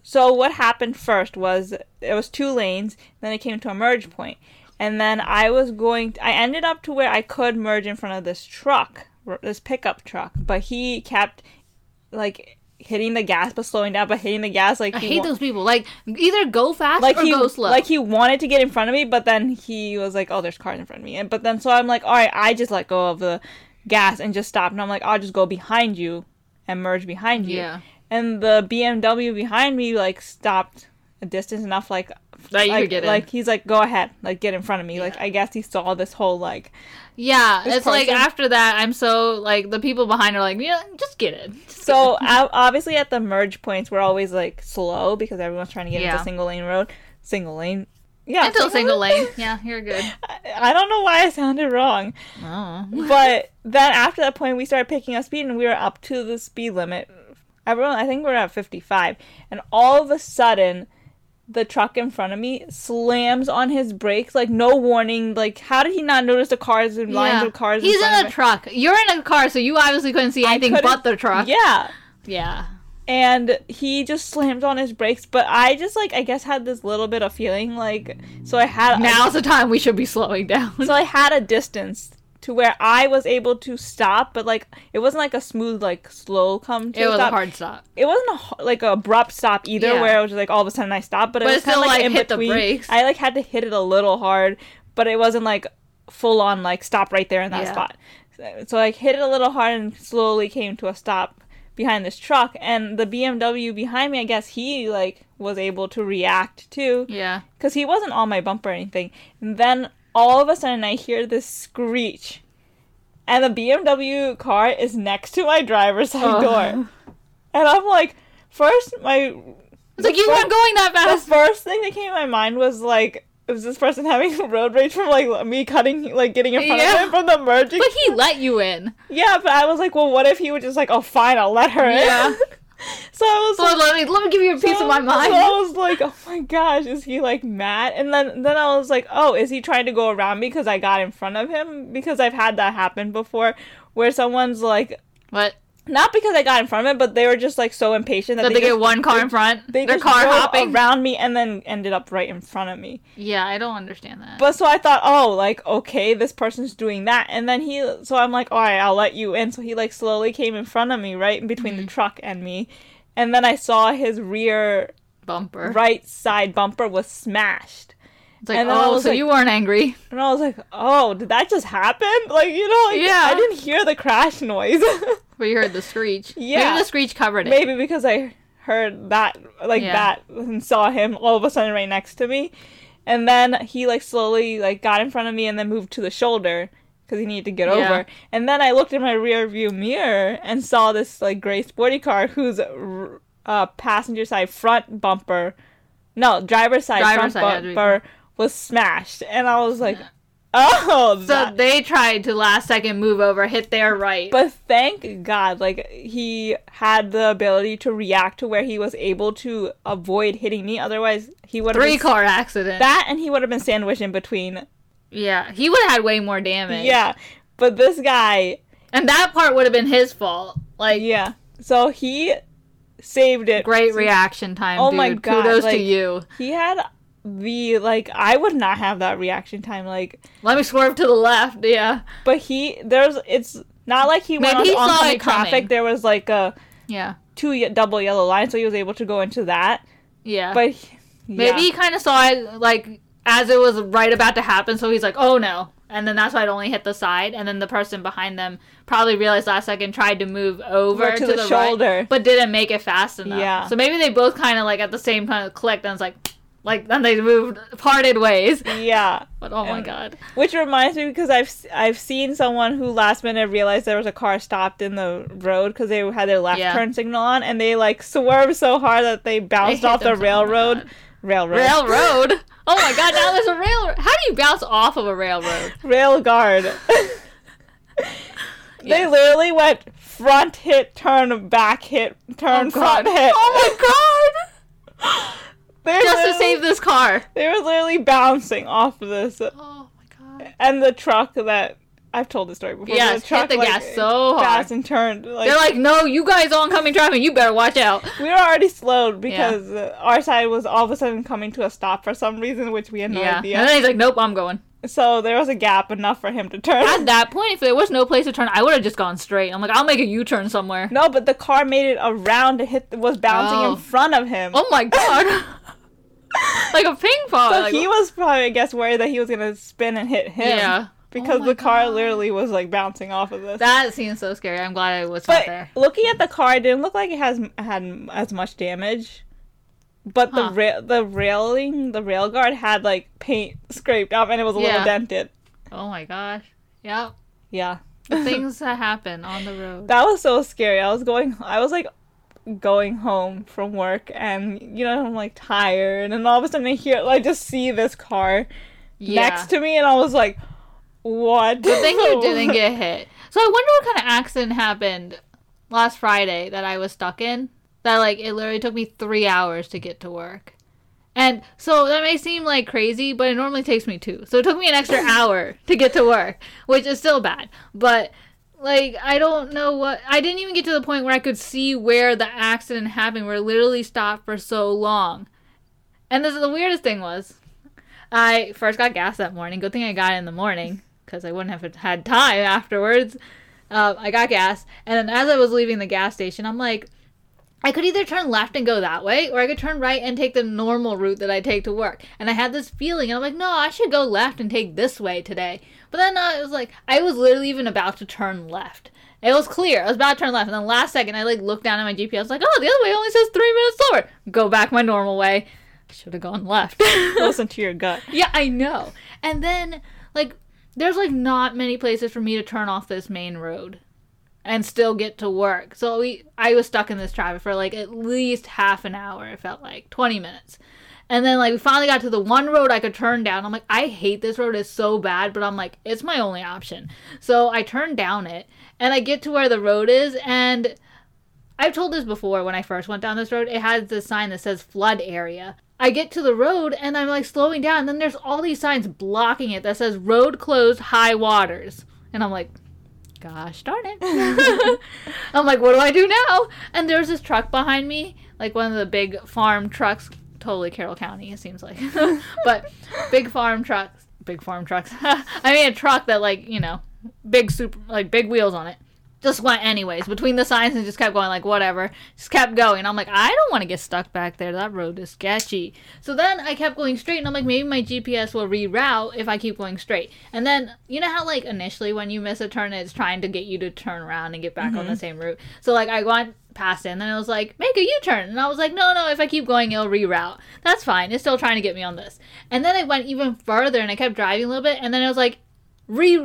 So what happened first was it was two lanes, then it came to a merge point. And then I was going I ended up to where I could merge in front of this truck, r- this pickup truck, but he kept like hitting the gas but slowing down but hitting the gas like I hate wa- those people. Like either go fast like or he go slow. like he wanted to get in front of me but then he was like oh there's cars in front of me and but then so I'm like all right I just let go of the gas and just stopped and I'm like I'll just go behind you and merge behind you Yeah. and the BMW behind me like stopped a distance enough, like That you like, could get in. like he's like, go ahead, like get in front of me. Like I guess he saw this whole like Yeah, it's like after that, I'm so like the people behind are like, yeah, just get it. Just [laughs] So get it." obviously at the merge points we're always like slow because everyone's trying to get Yeah. into single lane road. Single lane. Yeah. until single lane. Yeah, you're good. [laughs] I, I don't know why I sounded wrong. Oh. [laughs] But then after that point we started picking up speed and we were up to the speed limit. Everyone I think we are at 55 and all of a sudden the truck in front of me slams on his brakes like no warning like how did he not notice the cars and lines of cars He's in of a truck. You're in a car, so you obviously couldn't see anything but the truck. yeah Yeah. and he just slammed on his brakes but i just like i guess had this little bit of feeling like so i had Now's the time we should be slowing down. so i had a distance to where i was able to stop but like it wasn't like a smooth like slow come to it was stop. a hard stop. it wasn't a like a abrupt stop either Yeah. where it was just like all of a sudden i stopped but it But was it still, kind of like, like, in hit the between brakes. i like had to hit it a little hard but it wasn't like full on like stop right there in that Yeah. spot so, so I hit it a little hard and slowly came to a stop behind this truck and the BMW behind me I guess he like was able to react too Yeah. because he wasn't on my bumper or anything and then all of a sudden I hear this screech and the BMW car is next to my driver's side Oh. door and I'm like first my It's like you weren't going that the fast. first thing that came to my mind was like is this person having [laughs] road rage from like me cutting like getting in front Yeah. of him from the merging But he let you in. yeah, but I was like, well, what if he was just like, oh, fine, I'll let her in. [laughs] So I was So like, let me let me give you a piece so- of my mind. So I was like, oh my gosh, is he like mad? And then then I was like, oh, is he trying to go around me because I got in front of him? Because I've had that happen before, where someone's like, What? Not because I got in front of him, but they were just like so impatient that That they, they just, get one car in front. they Their just car hopping. around me and then ended up right in front of me. Yeah, I don't understand that. But so I thought, oh, like okay, this person's doing that, and then he, so I'm like, all right, I'll let you in. So he like slowly came in front of me, right in between Mm-hmm. the truck and me, and then I saw his rear Bumper. right side bumper was smashed, It's like, and oh, so like- you weren't angry. and I was like, oh, did that just happen? Like you know, like, Yeah. I didn't hear the crash noise. [laughs] But you heard the screech. Yeah. Maybe the screech covered it. Maybe because I heard that like Yeah. that and saw him all of a sudden right next to me. And then he like slowly like got in front of me and then moved to the shoulder because he needed to get Yeah. over. And then I looked in my rear view mirror and saw this like gray sporty car whose uh, passenger side front bumper, no driver's side front side had to be- bumper was smashed. And I was like, [gasps] [gasps] [gasps] oh, So that- they tried to last second move over, hit their right. but thank God, like he had the ability to react to where he was able to avoid hitting me. Otherwise, he would have Three been, car accident. that, and he would have been sandwiched in between. yeah, he would have had way more damage. Yeah, but this guy, and that part would have been his fault. Like, yeah. So he saved it. great reaction time. Oh dude. my God, Kudos to you. He had the like I would not have that reaction time. Like, Let me swerve to the left. Yeah, but he there's it's not like he went Maybe he on saw oncoming it coming. traffic. There was like a yeah, two double yellow lines, so he was able to go into that. yeah. But he- Maybe yeah. he kind of saw it like as it was right about to happen, so he's like, "Oh no!" And then that's why it only hit the side, and then the person behind them probably realized last second, tried to move over to, to the, the right, shoulder. but didn't make it fast enough. Yeah. So maybe they both kind of like at the same time clicked, and it's like, like then they moved parted ways. yeah. [laughs] But oh my god, Which reminds me because I've I've seen someone who last minute realized there was a car stopped in the road because they had their left Yeah. turn signal on and they like swerved so hard that they bounced off the. Oh railroad. Railroad. railroad. [laughs] Oh my god, now there's a railroad. How do you bounce off of a railroad? [laughs] Rail guard. they Yes. literally went front hit, turn, back hit, turn, Oh front hit. Oh my god. They were Just to literally- save this car. They were literally bouncing off of this. Oh my god. And the truck that I've told this story before. but Yes, the truck, hit the like, gas so hard. fast and turned. Like, They're like, no, you guys oncoming traffic, you better watch out. we were already slowed because uh, our side was all of a sudden coming to a stop for some reason, which we had no yeah. idea. And then he's like, nope, I'm going. So there was a gap enough for him to turn. At that point, if there was no place to turn, I would have just gone straight. I'm like, I'll make a U turn somewhere. no, but the car made it around to hit, was bouncing Oh. in front of him. Oh my god. [laughs] [laughs] [laughs] like a ping pong. so like, he was probably, I guess, worried that he was gonna spin and hit him. Yeah. Because Oh the car God. literally was like bouncing off of this. That seems so scary. I'm glad I was not there. looking at the car, it didn't look like it has had as much damage. but the Huh. rail the railing the rail guard had like paint scraped up and it was a Yeah. little dented. Oh my gosh. Yep. Yeah. The things [laughs] that happen on the road. That was so scary. I was going I was like going home from work and you know I'm like tired and all of a sudden I hear like just see this car Yeah. next to me and I was like what? Good thing you didn't [laughs] get hit. So I wonder what kind of accident happened last Friday that I was stuck in. That like it literally took me three hours to get to work. And so that may seem like crazy, but it normally takes me two. So it took me an extra [laughs] hour to get to work, which is still bad. But like I don't know what I didn't even get to the point where I could see where the accident happened, where it literally stopped for so long. And this is the weirdest thing was I first got gas that morning. Good thing I got it in the morning because I wouldn't have had time afterwards. Uh, I got gas, and then as I was leaving the gas station, I'm like, I could either turn left and go that way, or I could turn right and take the normal route that I take to work. And I had this feeling, and I'm like, no, I should go left and take this way today. But then uh, it was like, I was literally even about to turn left. It was clear. I was about to turn left, and then last second, I like looked down at my GPS, like, oh, the other way only says three minutes slower. Go back my normal way. Should have gone left. [laughs] Listen [laughs] to your gut. Yeah, I know. And then like there's like not many places for me to turn off this main road and still get to work. So we I was stuck in this traffic for like at least half an hour, it felt like 20 minutes. And then like we finally got to the one road I could turn down. I'm like, I hate this road, it's so bad, but I'm like, it's my only option. So I turn down it and I get to where the road is and I've told this before when I first went down this road. It has this sign that says flood area. I get to the road and I'm like slowing down, and then there's all these signs blocking it that says road closed, high waters. And I'm like, gosh darn it. [laughs] I'm like, what do I do now? And there's this truck behind me, like one of the big farm trucks, totally Carroll County, it seems like. [laughs] but big farm trucks, big farm trucks. [laughs] I mean, a truck that, like, you know, big super, like big wheels on it just went anyways. Between the signs and just kept going like whatever. Just kept going. I'm like i don't want to get stuck back there. That road is sketchy. So then i kept going straight and i'm like maybe my gps will reroute if i keep going straight. And then you know how like initially when you miss a turn it's trying to get you to turn around and get back on the mm-hmm. same route? So like i went past it and then it was like make a u-turn. And i was like no no if i keep going it'll reroute. That's fine. It's still trying to get me on this. And then it went even further and i kept driving a little bit and then it was like re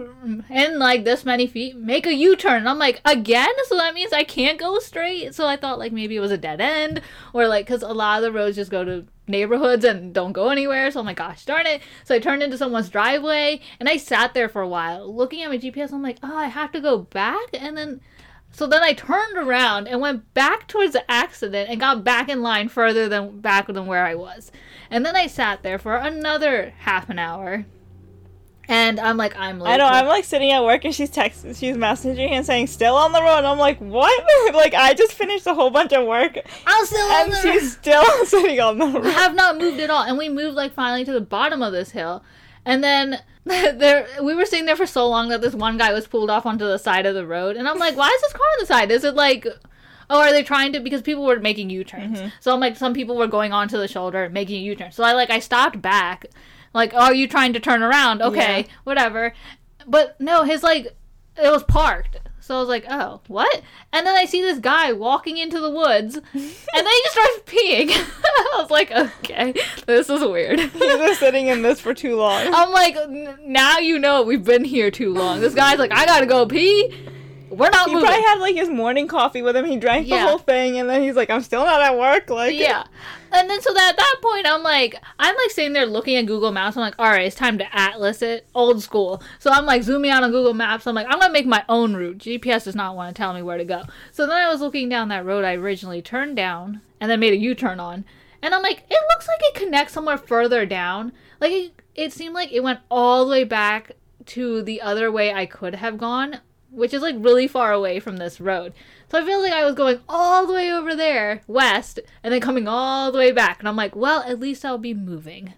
in like this many feet, make a U turn. I'm like, again? So that means I can't go straight. So I thought like maybe it was a dead end or like because a lot of the roads just go to neighborhoods and don't go anywhere. So I'm like, gosh darn it. So I turned into someone's driveway and I sat there for a while looking at my GPS. I'm like, oh, I have to go back. And then so then I turned around and went back towards the accident and got back in line further than back than where I was. And then I sat there for another half an hour. And I'm like, I'm late. I know. I'm like sitting at work and she's texting, she's messaging and saying still on the road. And I'm like, what? [laughs] like I just finished a whole bunch of work I'm still on the road. and she's still [laughs] sitting on the road. I have not moved at all. And we moved like finally to the bottom of this hill. And then [laughs] there we were sitting there for so long that this one guy was pulled off onto the side of the road. And I'm like, why is this car on the side? Is it like Oh, are they trying to because people were making U-turns. Mm-hmm. So I'm like some people were going onto the shoulder making a U-turn. So I like I stopped back. Like, oh, are you trying to turn around? Okay, Yeah. whatever. But no, his like it was parked. So I was like, oh, what? And then I see this guy walking into the woods, [laughs] and then he just starts peeing. [laughs] I was like, okay, this is weird. He's been [laughs] sitting in this for too long. I'm like, "N- now you know we've been here too long. This guy's like, I gotta go pee. We're not He moving. probably had like his morning coffee with him. He drank Yeah. the whole thing, and then he's like, "I'm still not at work." Like, yeah. And then so that at that point I'm like I'm like sitting there looking at Google Maps. I'm like, all right, it's time to atlas it, old school. So I'm like zooming out on Google Maps. I'm like, I'm gonna make my own route. GPS does not want to tell me where to go. So then I was looking down that road I originally turned down and then made a U-turn on. And I'm like, it looks like it connects somewhere further down. Like it, it seemed like it went all the way back to the other way I could have gone, which is like really far away from this road. So I feel like I was going all the way over there, west, and then coming all the way back. And I'm like, well, at least I'll be moving.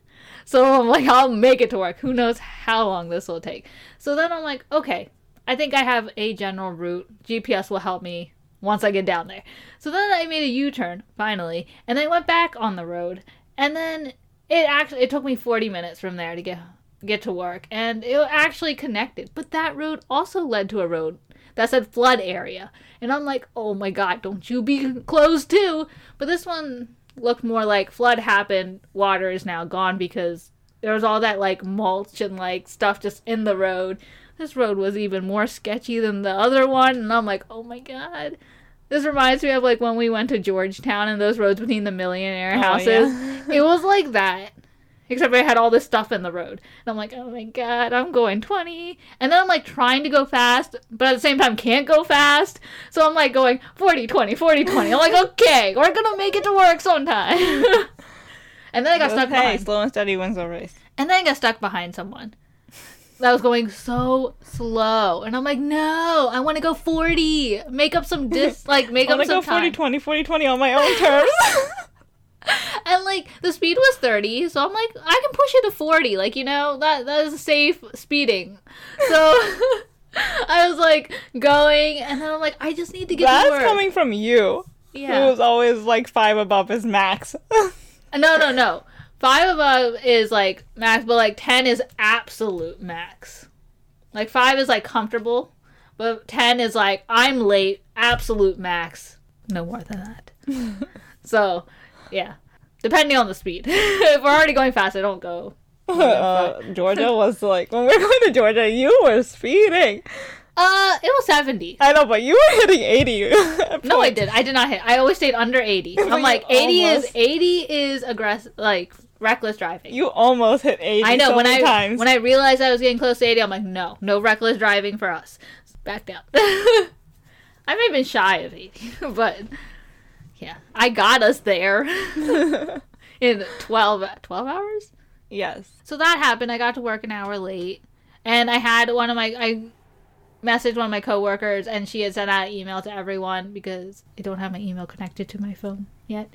So [laughs] I'm like, I'll make it to work. Who knows how long this will take. So then I'm like, okay, I think I have a general route. GPS will help me once I get down there. So then I made a U-turn finally, and then went back on the road. And then it actually it took me 40 minutes from there to get get to work, and it actually connected. But that road also led to a road that said flood area, and I'm like, oh my god, don't you be closed too? But this one looked more like flood happened, water is now gone because there was all that like mulch and like stuff just in the road. This road was even more sketchy than the other one, and I'm like, oh my god. This reminds me of like when we went to Georgetown and those roads between the millionaire Oh, houses. yeah. it was like that. Except I had all this stuff in the road. And I'm like, oh my god, I'm going 20. And then I'm like trying to go fast, but at the same time can't go fast. So I'm like going 40, 20, 40, 20. I'm like, okay, we're gonna make it to work sometime. [laughs] and then I got stuck behind. slow and steady wins the race. And then I got stuck behind someone that was going so slow. And I'm like, no, I want to go 40. Make up some dis, like, make up some go 40 time. 20, 40 20 on my own terms. [laughs] [laughs] And like the speed was 30, so I'm like, I can push it to 40. Like, you know, that that is safe speeding. So [laughs] I was like going, and then I'm like, I just need to get to That's work. coming from you, yeah. who's always like five above his max. [laughs] No, no, no. Five above is like max, but like 10 is absolute max. Like five is like comfortable, but 10 is like I'm late, absolute max. No more than that. so, yeah. Depending on the speed. [laughs] if we're already going fast, I don't go. [laughs] uh, Georgia was like, when we were going to Georgia, you were speeding. Uh, it was 70. I know, but you were hitting 80. [laughs] No, I did. I did not hit. I always stayed under 80. I'm like you 80 is 80 is aggressive like reckless driving. You almost hit 80 I know so when I times. when I realized I was getting close to 80, I'm like, no, no reckless driving for us. Back down. I may have been shy of 80, but yeah, I got us there [laughs] in 12 12 hours. yes. So that happened. I got to work an hour late, and I had one of my I messaged one of my coworkers, and she had sent out an email to everyone because I don't have my email connected to my phone yet.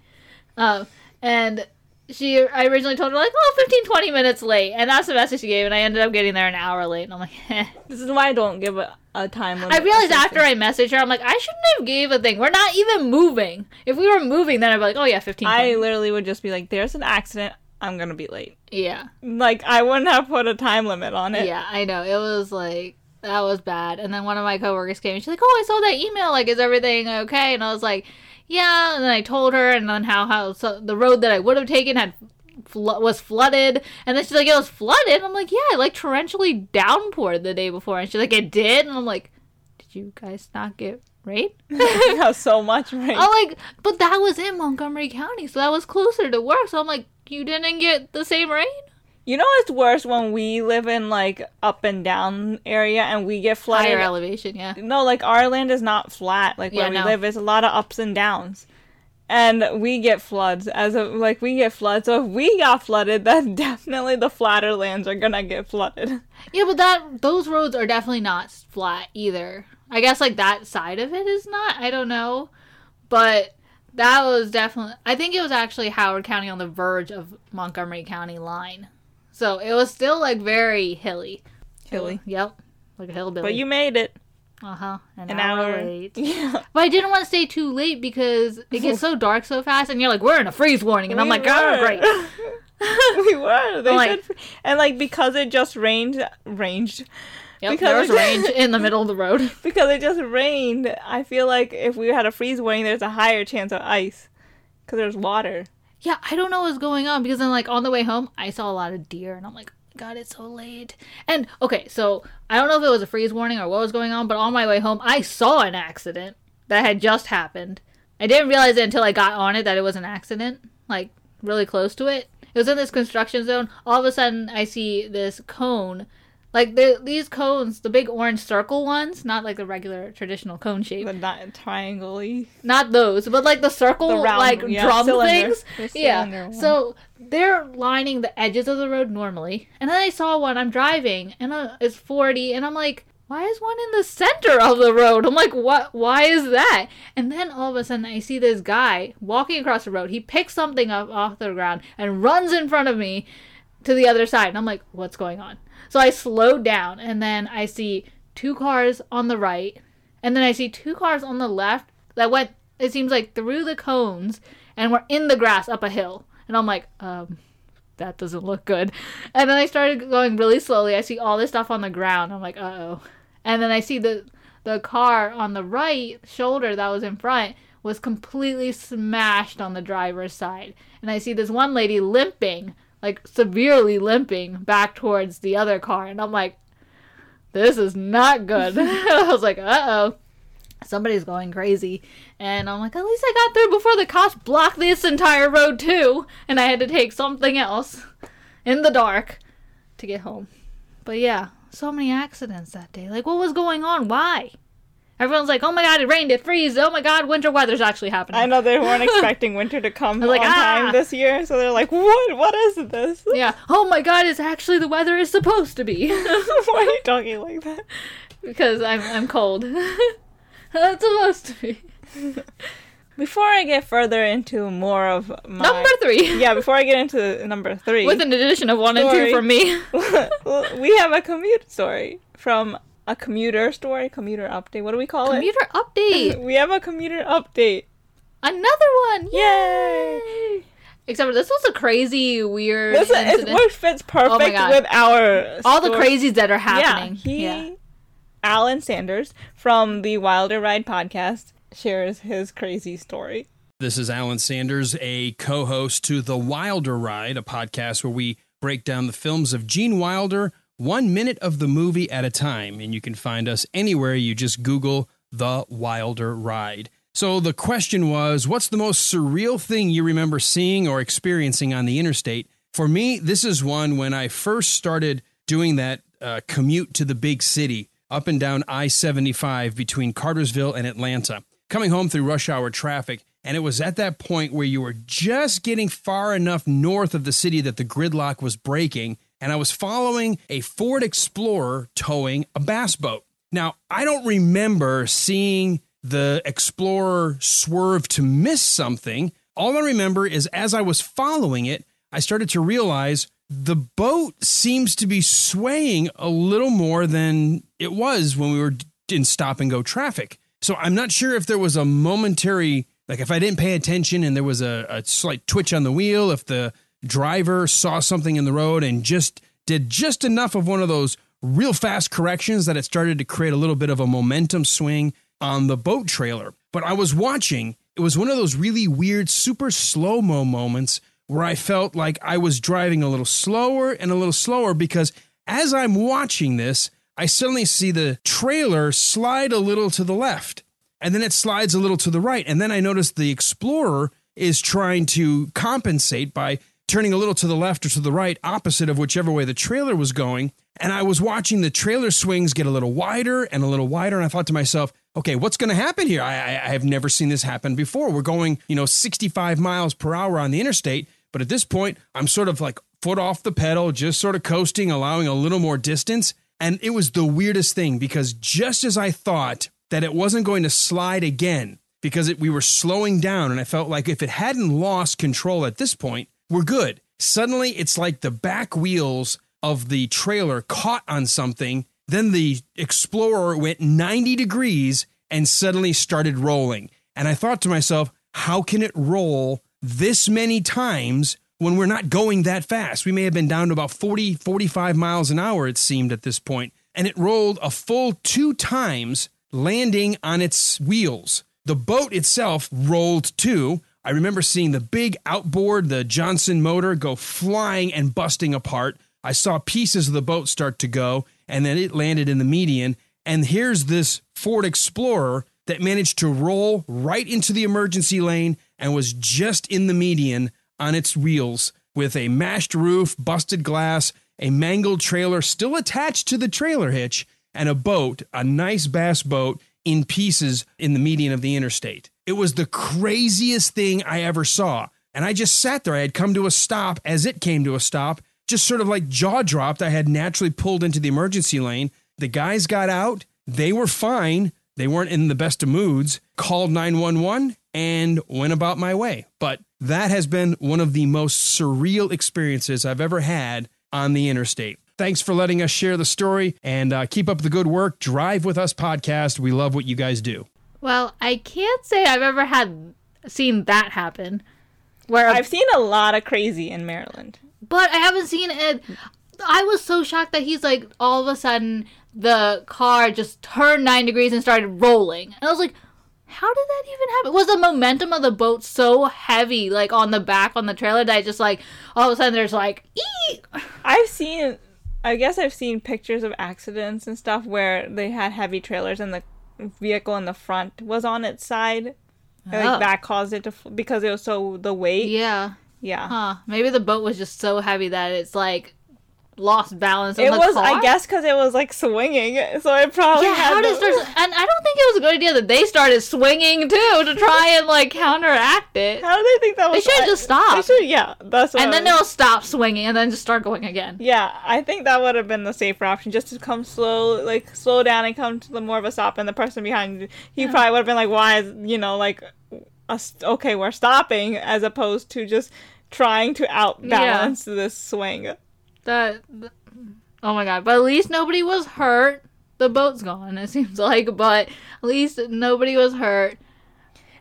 Um, and she, I originally told her like, oh, 15, 20 minutes late, and that's the message she gave, and I ended up getting there an hour late, and I'm like, eh. This is why I don't give a, a time limit. I realized after I messaged her, I'm like, I shouldn't have gave a thing. We're not even moving. If we were moving, then I'd be like, oh yeah, 15. 20. I literally would just be like, there's an accident. I'm going to be late. yeah. Like, I wouldn't have put a time limit on it. Yeah, I know. It was like that was bad. And then one of my coworkers came and she's like, "Oh, I saw that email. Like, is everything okay?" And I was like, "Yeah." And then I told her, and then how how so the road that I would have taken had flo- was flooded. And then she's like, "It was flooded." I'm like, "Yeah, it like torrentially downpoured the day before." And she's like, "It did." And I'm like, "Did you guys not get rain?" [laughs] you have so much rain. I'm like, "But that was in Montgomery County, so that was closer to work." So I'm like, "You didn't get the same rain?" You know it's worse when we live in like up and down area and we get flooded. Higher elevation, yeah. No, like our land is not flat. Like where Yeah, we no. live, it's a lot of ups and downs. And we get floods as a like we get floods. So if we got flooded, [laughs] then definitely the flatter lands are gonna get flooded. Yeah, but that those roads are definitely not flat either. I guess like that side of it is not. I don't know, but that was definitely. I think it was actually Howard County on the verge of Montgomery County line, so it was still like very hilly. Hilly. Yep, like a hillbilly. But you made it. uh huh an, An hour, hour. late. [laughs] Yeah. But I didn't want to stay too late because it gets [laughs] so dark so fast, and you're like, we're in a freeze warning, and I'm We like, oh great. [laughs] we were. They like- said, and like because it just rained, ranged. Yep, Because there was range in the middle of the road. Because it just rained, I feel like if we had a freeze warning, there's a higher chance of ice. Because there's water. Yeah, I don't know what's going on because then like on the way home, I saw a lot of deer and I'm like, God, it's so late. And okay, so I don't know if it was a freeze warning or what was going on, but on my way home, I saw an accident that had just happened. I didn't realize it until I got on it that it was an accident, like really close to it. It was in this construction zone. All of a sudden, I see this cone. Like the, these cones, the big orange circle ones, not like the regular traditional cone shape. The not triangle Not those, but like the circle, The round- like yeah, drum cylinder. things. Yeah. So they're lining the edges of the road normally, and then I saw one. I'm driving, and uh, it's 40, and I'm like, why is one in the center of the road? I'm like, what? Why is that? And then all of a sudden, I see this guy walking across the road. He picks something up off the ground and runs in front of me to the other side. And I'm like, what's going on? So I slowed down, and then I see two cars on the right, and then I see two cars on the left that went, it seems like, through the cones and were in the grass up a hill. And I'm like, um, that doesn't look good. And then I started going really slowly. I see all this stuff on the ground. I'm like, uh oh. And then I see the the car on the right shoulder that was in front was completely smashed on the driver's side. And I see this one lady limping, like severely limping back towards the other car. And I'm like, this is not good. [laughs] I was like, uh oh. Somebody's going crazy. And I'm like, at least I got through before the cops blocked this entire road, too. And I had to take something else in the dark to get home. But yeah, so many accidents that day. Like, what was going on? Why? Everyone's like, oh my god, it rained, it freezes. Oh my god, winter weather's actually happening. I know they [laughs] weren't expecting winter to come like, on "Ah!" time this year, so they're like, "What? What is this? Yeah. Oh my god, it's actually the weather is supposed to be. [laughs] [laughs] Why are you talking like that?" because I'm I'm cold. That's supposed to be. Before I get further into more of my Number three. yeah, before I get into number three, With an addition of one and two from me. we have a commute story from a commuter story, commuter update. What do we call Commuter it? Commuter update. [laughs] We have a commuter update. Another one. Yay! Except for this was a crazy, weird This it incident. works fits oh perfect God. with our All the crazies that are happening. Yeah, he, Alan Sanders from the Wilder Ride podcast, shares his crazy story. This is Alan Sanders, a co host to The Wilder Ride, a podcast where we break down the films of Gene Wilder one minute of the movie at a time. And you can find us anywhere you just Google The Wilder Ride. So the question was what's the most surreal thing you remember seeing or experiencing on the interstate? For me, this is one when I first started doing that uh, commute to the big city up and down I 75 between Cartersville and Atlanta, coming home through rush hour traffic. And it was at that point where you were just getting far enough north of the city that the gridlock was breaking. And I was following a Ford Explorer towing a bass boat. Now, I don't remember seeing the Explorer swerve to miss something. All I remember is as I was following it, I started to realize the boat seems to be swaying a little more than it was when we were in stop and go traffic. So I'm not sure if there was a momentary, like if I didn't pay attention and there was a, a slight twitch on the wheel, if the driver saw something in the road and just did just enough of one of those real fast corrections that it started to create a little bit of a momentum swing on the boat trailer. But I was watching, it was one of those really weird, super slow mo moments where I felt like I was driving a little slower and a little slower because as I'm watching this, I suddenly see the trailer slide a little to the left and then it slides a little to the right. And then I notice the Explorer is trying to compensate by turning a little to the left or to the right, opposite of whichever way the trailer was going. And I was watching the trailer swings get a little wider and a little wider. And I thought to myself, okay, what's going to happen here? I, I, I have never seen this happen before. We're going, you know, 65 miles per hour on the interstate. But at this point, I'm sort of like foot off the pedal, just sort of coasting, allowing a little more distance. And it was the weirdest thing because just as I thought that it wasn't going to slide again because it, we were slowing down, and I felt like if it hadn't lost control at this point, we're good. Suddenly, it's like the back wheels of the trailer caught on something. Then the Explorer went 90 degrees and suddenly started rolling. And I thought to myself, how can it roll this many times when we're not going that fast? We may have been down to about 40, 45 miles an hour, it seemed at this point. And it rolled a full two times, landing on its wheels. The boat itself rolled too. I remember seeing the big outboard, the Johnson motor, go flying and busting apart. I saw pieces of the boat start to go, and then it landed in the median. And here's this Ford Explorer that managed to roll right into the emergency lane and was just in the median on its wheels with a mashed roof, busted glass, a mangled trailer still attached to the trailer hitch, and a boat, a nice bass boat, in pieces in the median of the interstate. It was the craziest thing I ever saw. And I just sat there. I had come to a stop as it came to a stop, just sort of like jaw dropped. I had naturally pulled into the emergency lane. The guys got out. They were fine. They weren't in the best of moods. Called 911 and went about my way. But that has been one of the most surreal experiences I've ever had on the interstate. Thanks for letting us share the story and uh, keep up the good work. Drive with us podcast. We love what you guys do. Well, I can't say I've ever had seen that happen. Where I've seen a lot of crazy in Maryland. but I haven't seen it. I was so shocked that he's like all of a sudden the car just turned nine degrees and started rolling. And I was like, How did that even happen? Was the momentum of the boat so heavy, like on the back on the trailer, that just like all of a sudden there's like, ee! I've seen, I guess I've seen pictures of accidents and stuff where they had heavy trailers and the vehicle in the front was on its side. Oh. Like that caused it to because it was so the weight. Yeah. Yeah. Huh. Maybe the boat was just so heavy that it's like lost balance. It was, car? I guess, because it was like swinging, so it probably Yeah, had how does there? [laughs] And I don't think it was a good idea that they started swinging too to try and like counteract it. How do they think that was? They should've just stopped. They should, yeah, that's what. And I then was- they'll stop swinging and then just start going again. Yeah, I think that would have been the safer option, just to come slow, like slow down and come to the more of a stop, and the person behind you, he probably would have been like, "Why is you know like, us, okay, we're stopping," as opposed to just trying to outbalance this swing. That. th- Oh my god! But at least nobody was hurt. The boat's gone. It seems [laughs] like, but at least nobody was hurt.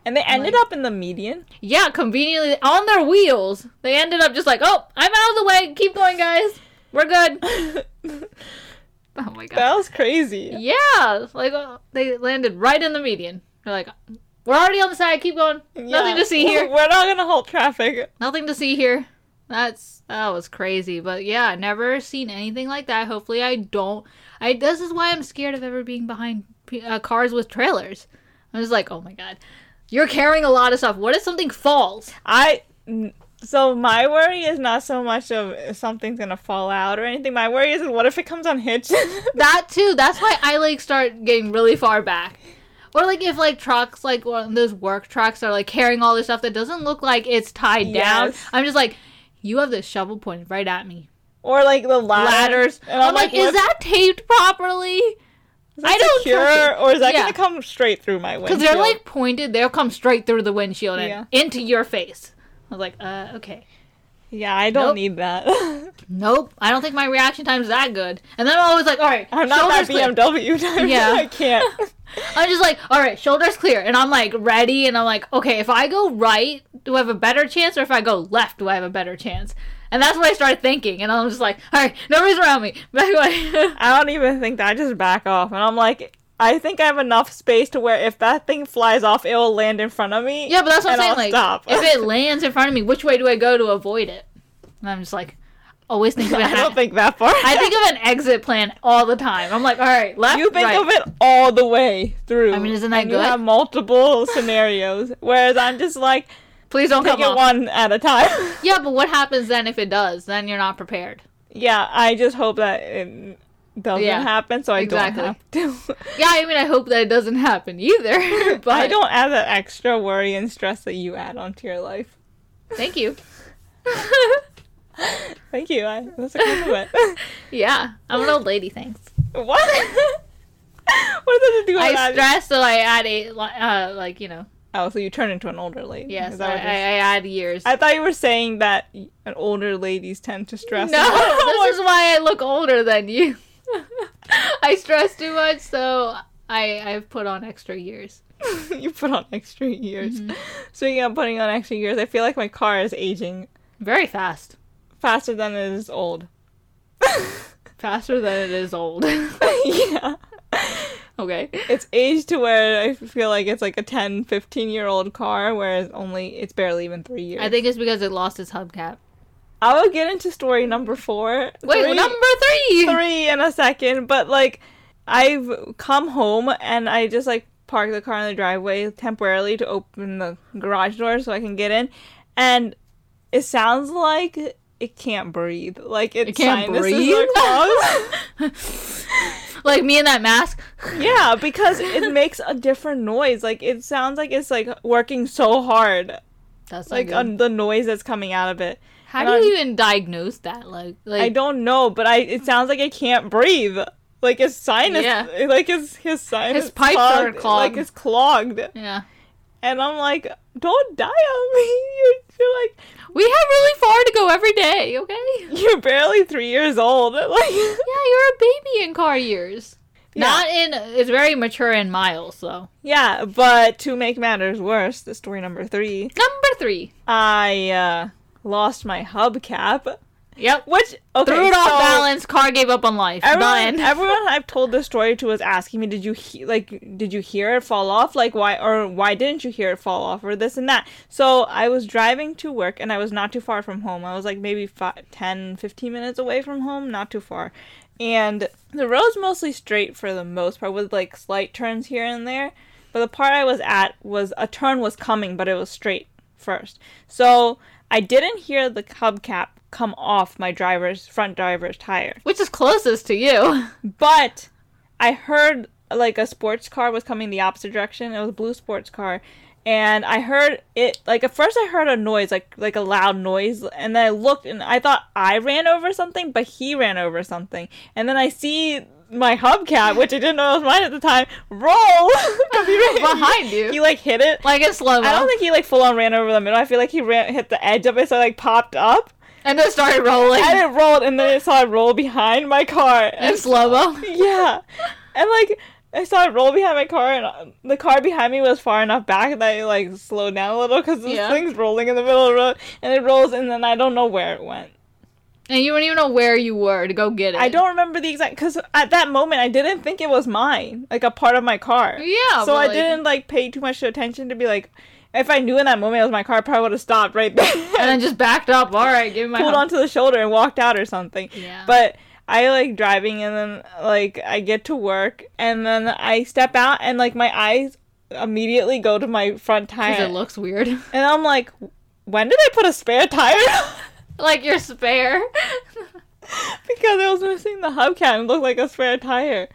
And they ended up in the median. Yeah, conveniently on their wheels. They ended up just like, oh, I'm out of the way. Keep going, guys. We're good. [laughs] oh my god. That was crazy. Yeah, like uh, they landed right in the median. They're like, we're already on the side. Keep going. Nothing to see here. [laughs] We're not gonna halt traffic. Nothing to see here. That's that was crazy. But yeah, never seen anything like that. Hopefully, I don't. I this is why I'm scared of ever being behind uh, cars with trailers. I'm just like, oh my god, you're carrying a lot of stuff. What if something falls? I so my worry is not so much of if something's gonna fall out or anything. My worry is what if it comes unhitched? [laughs] [laughs] That too. That's why I like start getting really far back. Or like if like trucks like one of those work trucks are like carrying all this stuff that doesn't look like it's tied down. I'm just like, you have this shovel pointed right at me. or like the ladder. Ladders. And I'm, like, is that taped properly? is that I don't secure, trust it. or is that Yeah. gonna come straight through my windshield? Because they're like pointed, they'll come straight through the windshield and Yeah. into your face. I was like, uh, okay. yeah, I don't Nope. need that. [laughs] Nope, I don't think my reaction time's that good. And then I'm always like, all right, I'm not that clear. BMW type. [laughs] Yeah. I can't. I'm just like, all right, shoulders clear, and I'm like ready, and I'm like, okay, if I go right, do I have a better chance, or if I go left, do I have a better chance? And that's what I started thinking, and I'm just like, all right, nobody's around me. [laughs] Back away. I don't even think that. I just back off, and I'm like, I think I have enough space to where if that thing flies off, it will land in front of me. yeah, but that's what I'm saying. I'll Like, stop. if it [laughs] lands in front of me, which way do I go to avoid it? And I'm just like, always think of it. [laughs] I don't think that far. I think of an exit plan all the time. I'm like, all right, left, you think right. of it all the way through. I mean, isn't that and good? You have multiple [laughs] scenarios, whereas I'm just like Please don't take come it off. one at a time. [laughs] Yeah, but what happens then if it does? Then you're not prepared. yeah, I just hope that it doesn't Yeah, happen, so I exactly. don't have to. Yeah, I mean, I hope that it doesn't happen either. but I don't add that extra worry and stress that you add onto your life. Thank you. [laughs] Thank you. I, that's a compliment. [laughs] yeah, I'm an old lady. Thanks. what? [laughs] what does it do with I stress, so I add a uh, like you know. Oh, so you turn into an older lady. Yes, I, I, add years. I thought you were saying that an older ladies tend to stress. no, this is why I look older than you. I stress too much, so I I've put on extra years. you put on extra years. Mm-hmm. Speaking of putting on extra years, I feel like my car is aging Very fast, faster than it is old. [laughs] faster than it is old. [laughs] yeah. okay. It's aged to where I feel like it's like a 10, 15 year old car, whereas only it's barely even three years. I think it's because it lost its hubcap. I will get into story number four. Wait, Three- number three. three in a second, but like I've come home and I just like park the car in the driveway temporarily to open the garage door so I can get in, and it sounds like it can't breathe. Like its It can't sinuses breathe? are clogged. [laughs] like me in that mask. [laughs] yeah, because it makes a different noise. Like it sounds like it's like working so hard. That's Like on the noise that's coming out of it. how and do I'm- you even diagnose that? Like, like I don't know, but I it sounds like it can't breathe. Like his sinus, Yeah. like his his sinus, His pipes are clogged. Like it's clogged, yeah. And I'm like, don't die on me. [laughs] You're, you're like, We have really far to go every day. Okay. [laughs] you're barely three years old. [laughs] Like, Yeah, you're a baby in car years. Yeah. Not in. It's very mature in miles, though. yeah. But to make matters worse, the story number three, Number three. I uh, lost my hubcap. Yep. Which okay, Threw it off so balance. Car gave up on life. Everyone, Done. [laughs] everyone I've told this story to was asking me, "Did you he- like? Did you hear it fall off? Like why or why didn't you hear it fall off or this and that?" So I was driving to work and I was not too far from home. I was like maybe five, 10, 15 minutes away from home, not too far. And the road's mostly straight for the most part, with like slight turns here and there. But the part I was at was a turn was coming, but it was straight first. So I didn't hear the hubcap come off my driver's front driver's tire. Which is closest to you. [laughs] But I heard like a sports car was coming the opposite direction. It was a blue sports car. And I heard it like at first I heard a noise, like like a loud noise, and then I looked and I thought I ran over something, but he ran over something. And then I see my hubcap, which I didn't know was mine at the time, roll [laughs] 'Cause he ran- Behind you. He like hit it. like in slow I don't think he like full on ran over the middle. I feel like he ran hit the edge of it, so it, like popped up, And it started rolling. and it rolled, and then I saw it roll behind my car. in slow mo. yeah. And like I saw it roll behind my car, and um, the car behind me was far enough back that it like slowed down a little because this Yeah. thing's rolling in the middle of the road, and it rolls, and then I don't know where it went. And you don't even know where you were to go get it. I don't remember the exact because at that moment I didn't think it was mine, like a part of my car. Yeah. so I like- didn't like pay too much attention to be like, if I knew in that moment it was my car, I probably would have stopped right there And then just backed up. All right, give me my. pulled hub- onto the shoulder and walked out or something. Yeah. But I like driving and then like I get to work and then I step out and like my eyes immediately go to my front tire. Because it looks weird. [laughs] and I'm like, when did I put a spare tire? like your spare. [laughs] because I was missing the hubcap. And it looked like a spare tire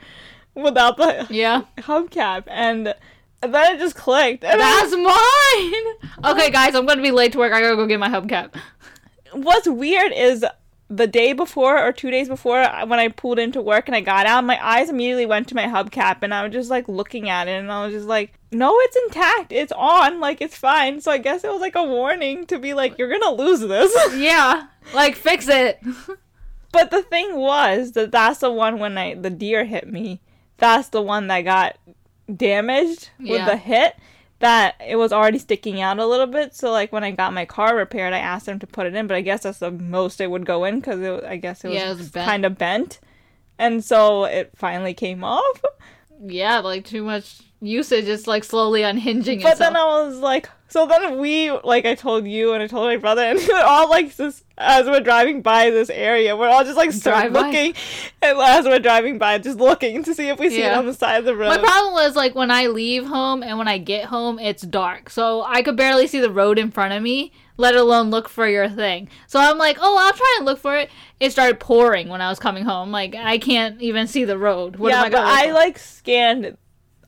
without the yeah. hubcap. And then it just clicked. And That's mine. Okay, guys, I'm gonna be late to work. I gotta go get my hubcap. what's weird is the day before or two days before when I pulled into work and I got out, my eyes immediately went to my hubcap and I was just like looking at it and I was just like, no, it's intact. It's on. Like, it's fine. So I guess it was like a warning to be like, you're gonna lose this. [laughs] Yeah. Like fix it. but the thing was that that's the one when I, the deer hit me. That's the one that got damaged with Yeah. the hit. That it was already sticking out a little bit. So like when I got my car repaired, I asked them to put it in, but I guess that's the most it would go in because it, I guess it was, Yeah, was kind of bent, and so it finally came off. Yeah, like too much usage. is like slowly unhinging itself. But itself. then I was like, so then we like I told you and I told my brother, and [laughs] we're all like this as we're driving by this area, we're all just like start looking, and as we're driving by, just looking to see if we see it on the side of the road. My problem was like when I leave home and when I get home, it's dark. So I could barely see the road in front of me, let alone look for your thing. So I'm like, oh, I'll try and look for it. It started pouring when I was coming home. Like I can't even see the road. What am yeah, I but I like scanned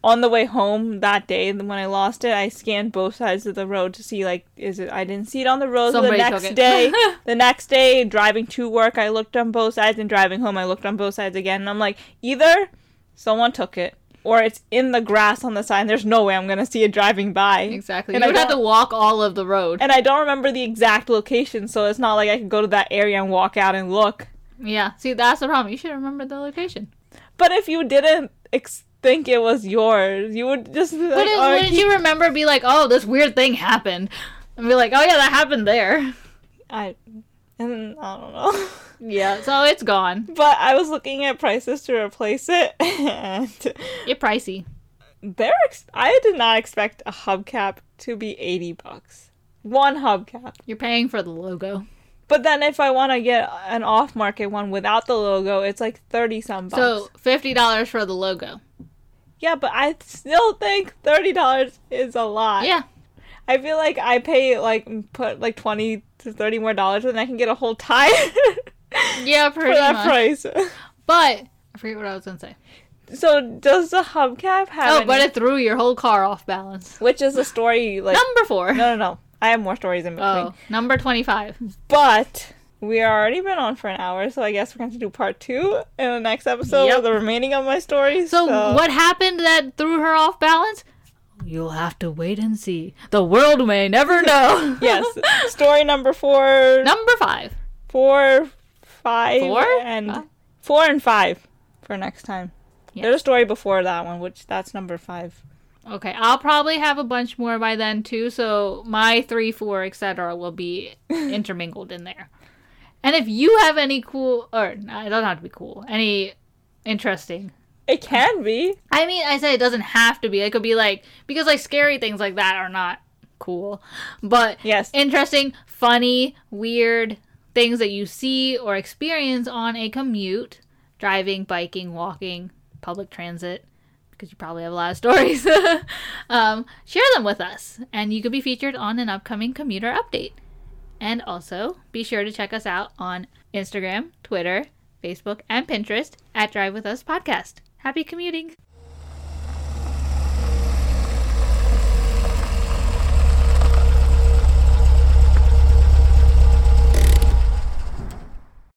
on the way home that day when I lost it. I scanned both sides of the road to see like is it. I didn't see it on the road. So the next day, [laughs] the next day driving to work, I looked on both sides, and driving home, I looked on both sides again. And I'm like, either someone took it or it's in the grass on the side. There's no way I'm gonna see it driving by. exactly. And you I would have to walk all of the road. And I don't remember the exact location, so it's not like I could go to that area and walk out and look. Yeah. See, that's the problem. You should remember the location. But if you didn't ex- think it was yours, you would just like, But "Oh, wouldn't you remember? Be like, oh, this weird thing happened, and be like, oh yeah, that happened there. I, and I don't know. [laughs] Yeah. So it's gone. But I was looking at prices to replace it, [laughs] and You're pricey. they're. Ex- I did not expect a hubcap to be eighty bucks. One hubcap. You're paying for the logo. But then if I want to get an off-market one without the logo, it's like thirty some bucks. So fifty dollars for the logo. Yeah, but I still think thirty dollars is a lot. Yeah. I feel like I pay like put like twenty to thirty more dollars, and I can get a whole tie. [laughs] Yeah, for that much. price. But I forget what I was gonna say. So does the hubcap have? Oh, any- but it threw your whole car off balance. which is a story like Number four. no no no. I have more stories in oh, between. Oh, number twenty-five. But we already been on for an hour, so I guess we're going to do part two in the next episode Yep. of the remaining of my stories. So, what happened that threw her off balance? You'll have to wait and see. The world may never [laughs] know. yes, [laughs] story number four, number five. four, five, Four? and Five? four and five for next time. Yes. There's a story before that one, which that's number five. Okay, I'll probably have a bunch more by then too. So my three, four, etc. will be [laughs] intermingled in there. And if you have any cool, or no, it doesn't have to be cool, any interesting. It can be. I mean, I say it doesn't have to be. It could be like, because like scary things like that are not cool. But Yes. interesting, funny, weird things that you see or experience on a commute, driving, biking, walking, public transit, because you probably have a lot of [laughs] stories. [laughs] um, share them with us, and you could be featured on an upcoming commuter update. And also, be sure to check us out on Instagram, Twitter, Facebook, and Pinterest at Drive With Us Podcast. Happy commuting!